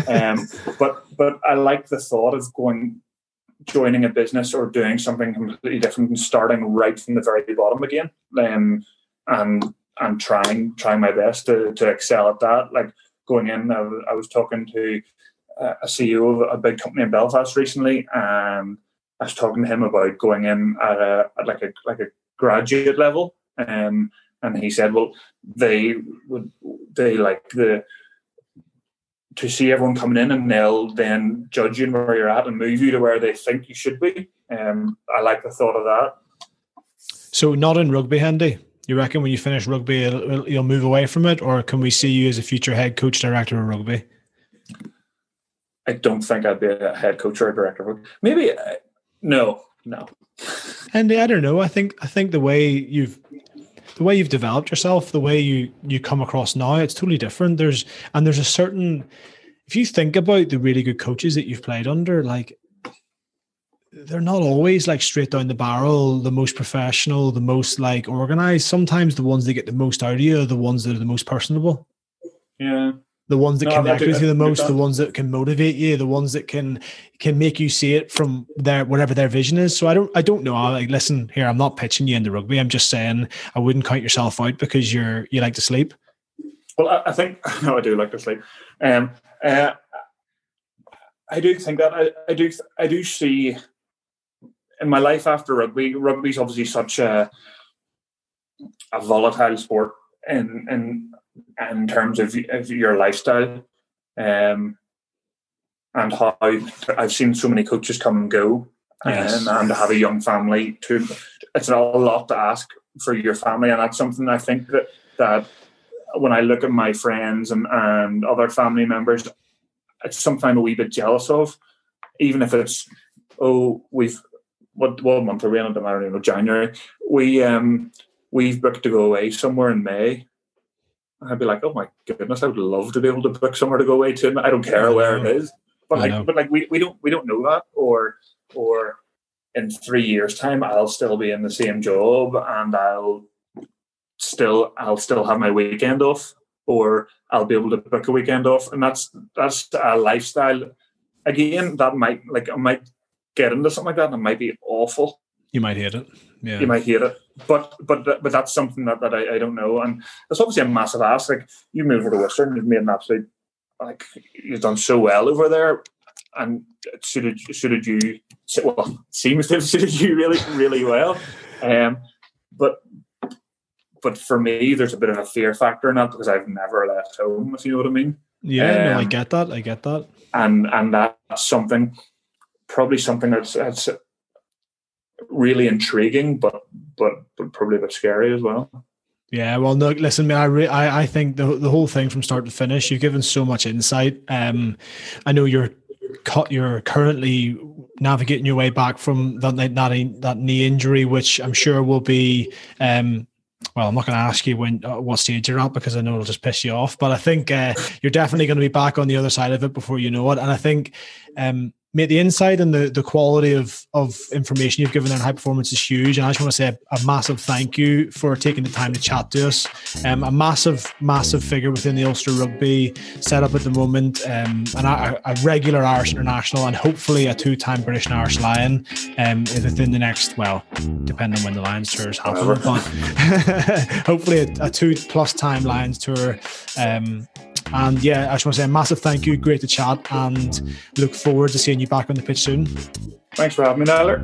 Um, but but I like the thought of going joining a business or doing something completely different and starting right from the very bottom again. Um, and and trying trying my best to, to excel at that. Like going in, I, I was talking to a CEO of a big company in Belfast recently, and I was talking to him about going in at a at like a like a graduate level, um, and he said, well, they would they like the to see everyone coming in and they'll then judge you where you're at and move you to where they think you should be. Um, I like the thought of that. So not in rugby, Hendy. You reckon when you finish rugby, you'll move away from it, or can we see you as a future head coach director of rugby? I don't think I'd be a head coach or a director. Maybe uh, no, no. And I don't know. I think I think the way you've the way you've developed yourself, the way you you come across now, it's totally different. There's and there's a certain if you think about the really good coaches that you've played under, like they're not always like straight down the barrel, the most professional, the most like organized. Sometimes the ones that get the most out of you are the ones that are the most personable. Yeah the ones that no, connect with you the most, the ones that can motivate you, the ones that can can make you see it from their whatever their vision is. So I don't I don't know. I like listen here. I'm not pitching you into rugby. I'm just saying I wouldn't count yourself out because you're you like to sleep. Well, I, I think no, I do like to sleep. Um, uh, I do think that I, I do I do see in my life after rugby. Rugby is obviously such a a volatile sport, and and in terms of, of your lifestyle um, and how I've seen so many coaches come and go yes. um, and have a young family too. It's a lot to ask for your family, and that's something I think that that when I look at my friends and, and other family members, it's something I'm a wee bit jealous of, even if it's oh we've what what month are we in? I don't know January. We um we've booked to go away somewhere in May I'd be like, oh my goodness, I would love to be able to book somewhere to go away to. I don't care where it is, but like, but like we, we don't we don't know that, or or in three years' time, I'll still be in the same job and I'll still I'll still have my weekend off, or I'll be able to book a weekend off, and that's that's a lifestyle. Again, that might like I might get into something like that, and it might be awful. You might hate it. Yeah. You might hate it but but but that's something that, that I, I don't know, and it's obviously a massive ask. Like you moved over to Western, you've made an absolute like you've done so well over there, and it suited suited you. Well, seems to have suited you really really well. Um, but but for me, there's a bit of a fear factor in that because I've never left home. If you know what I mean. Yeah, um, no, I um, get that. I get that. And and that's something, probably something that's that's really intriguing, but but but probably a bit scary as well. Yeah, well, listen, I, re- I I think the the whole thing from start to finish, you've given so much insight. Um, I know you're you're currently navigating your way back from that that, that knee injury, which I'm sure will be. Um, well, I'm not going to ask you when uh, what stage you're at because I know it'll just piss you off. But I think uh, you're definitely going to be back on the other side of it before you know it. And I think um, mate, the insight and the, the quality of, of information you've given on high performance is huge. And I just want to say a, a massive thank you for taking the time to chat to us. Um, a massive, massive figure within the Ulster Rugby setup at the moment, um, and a, a, regular Irish international, and hopefully a two time British and Irish Lion um, within the next, well, depending on when the Lions tours happen, but hopefully a, a, two plus time Lions tour. Um, and yeah, I just want to say a massive thank you. Great to chat and look forward to seeing you back on the pitch soon. Thanks for having me, Tyler.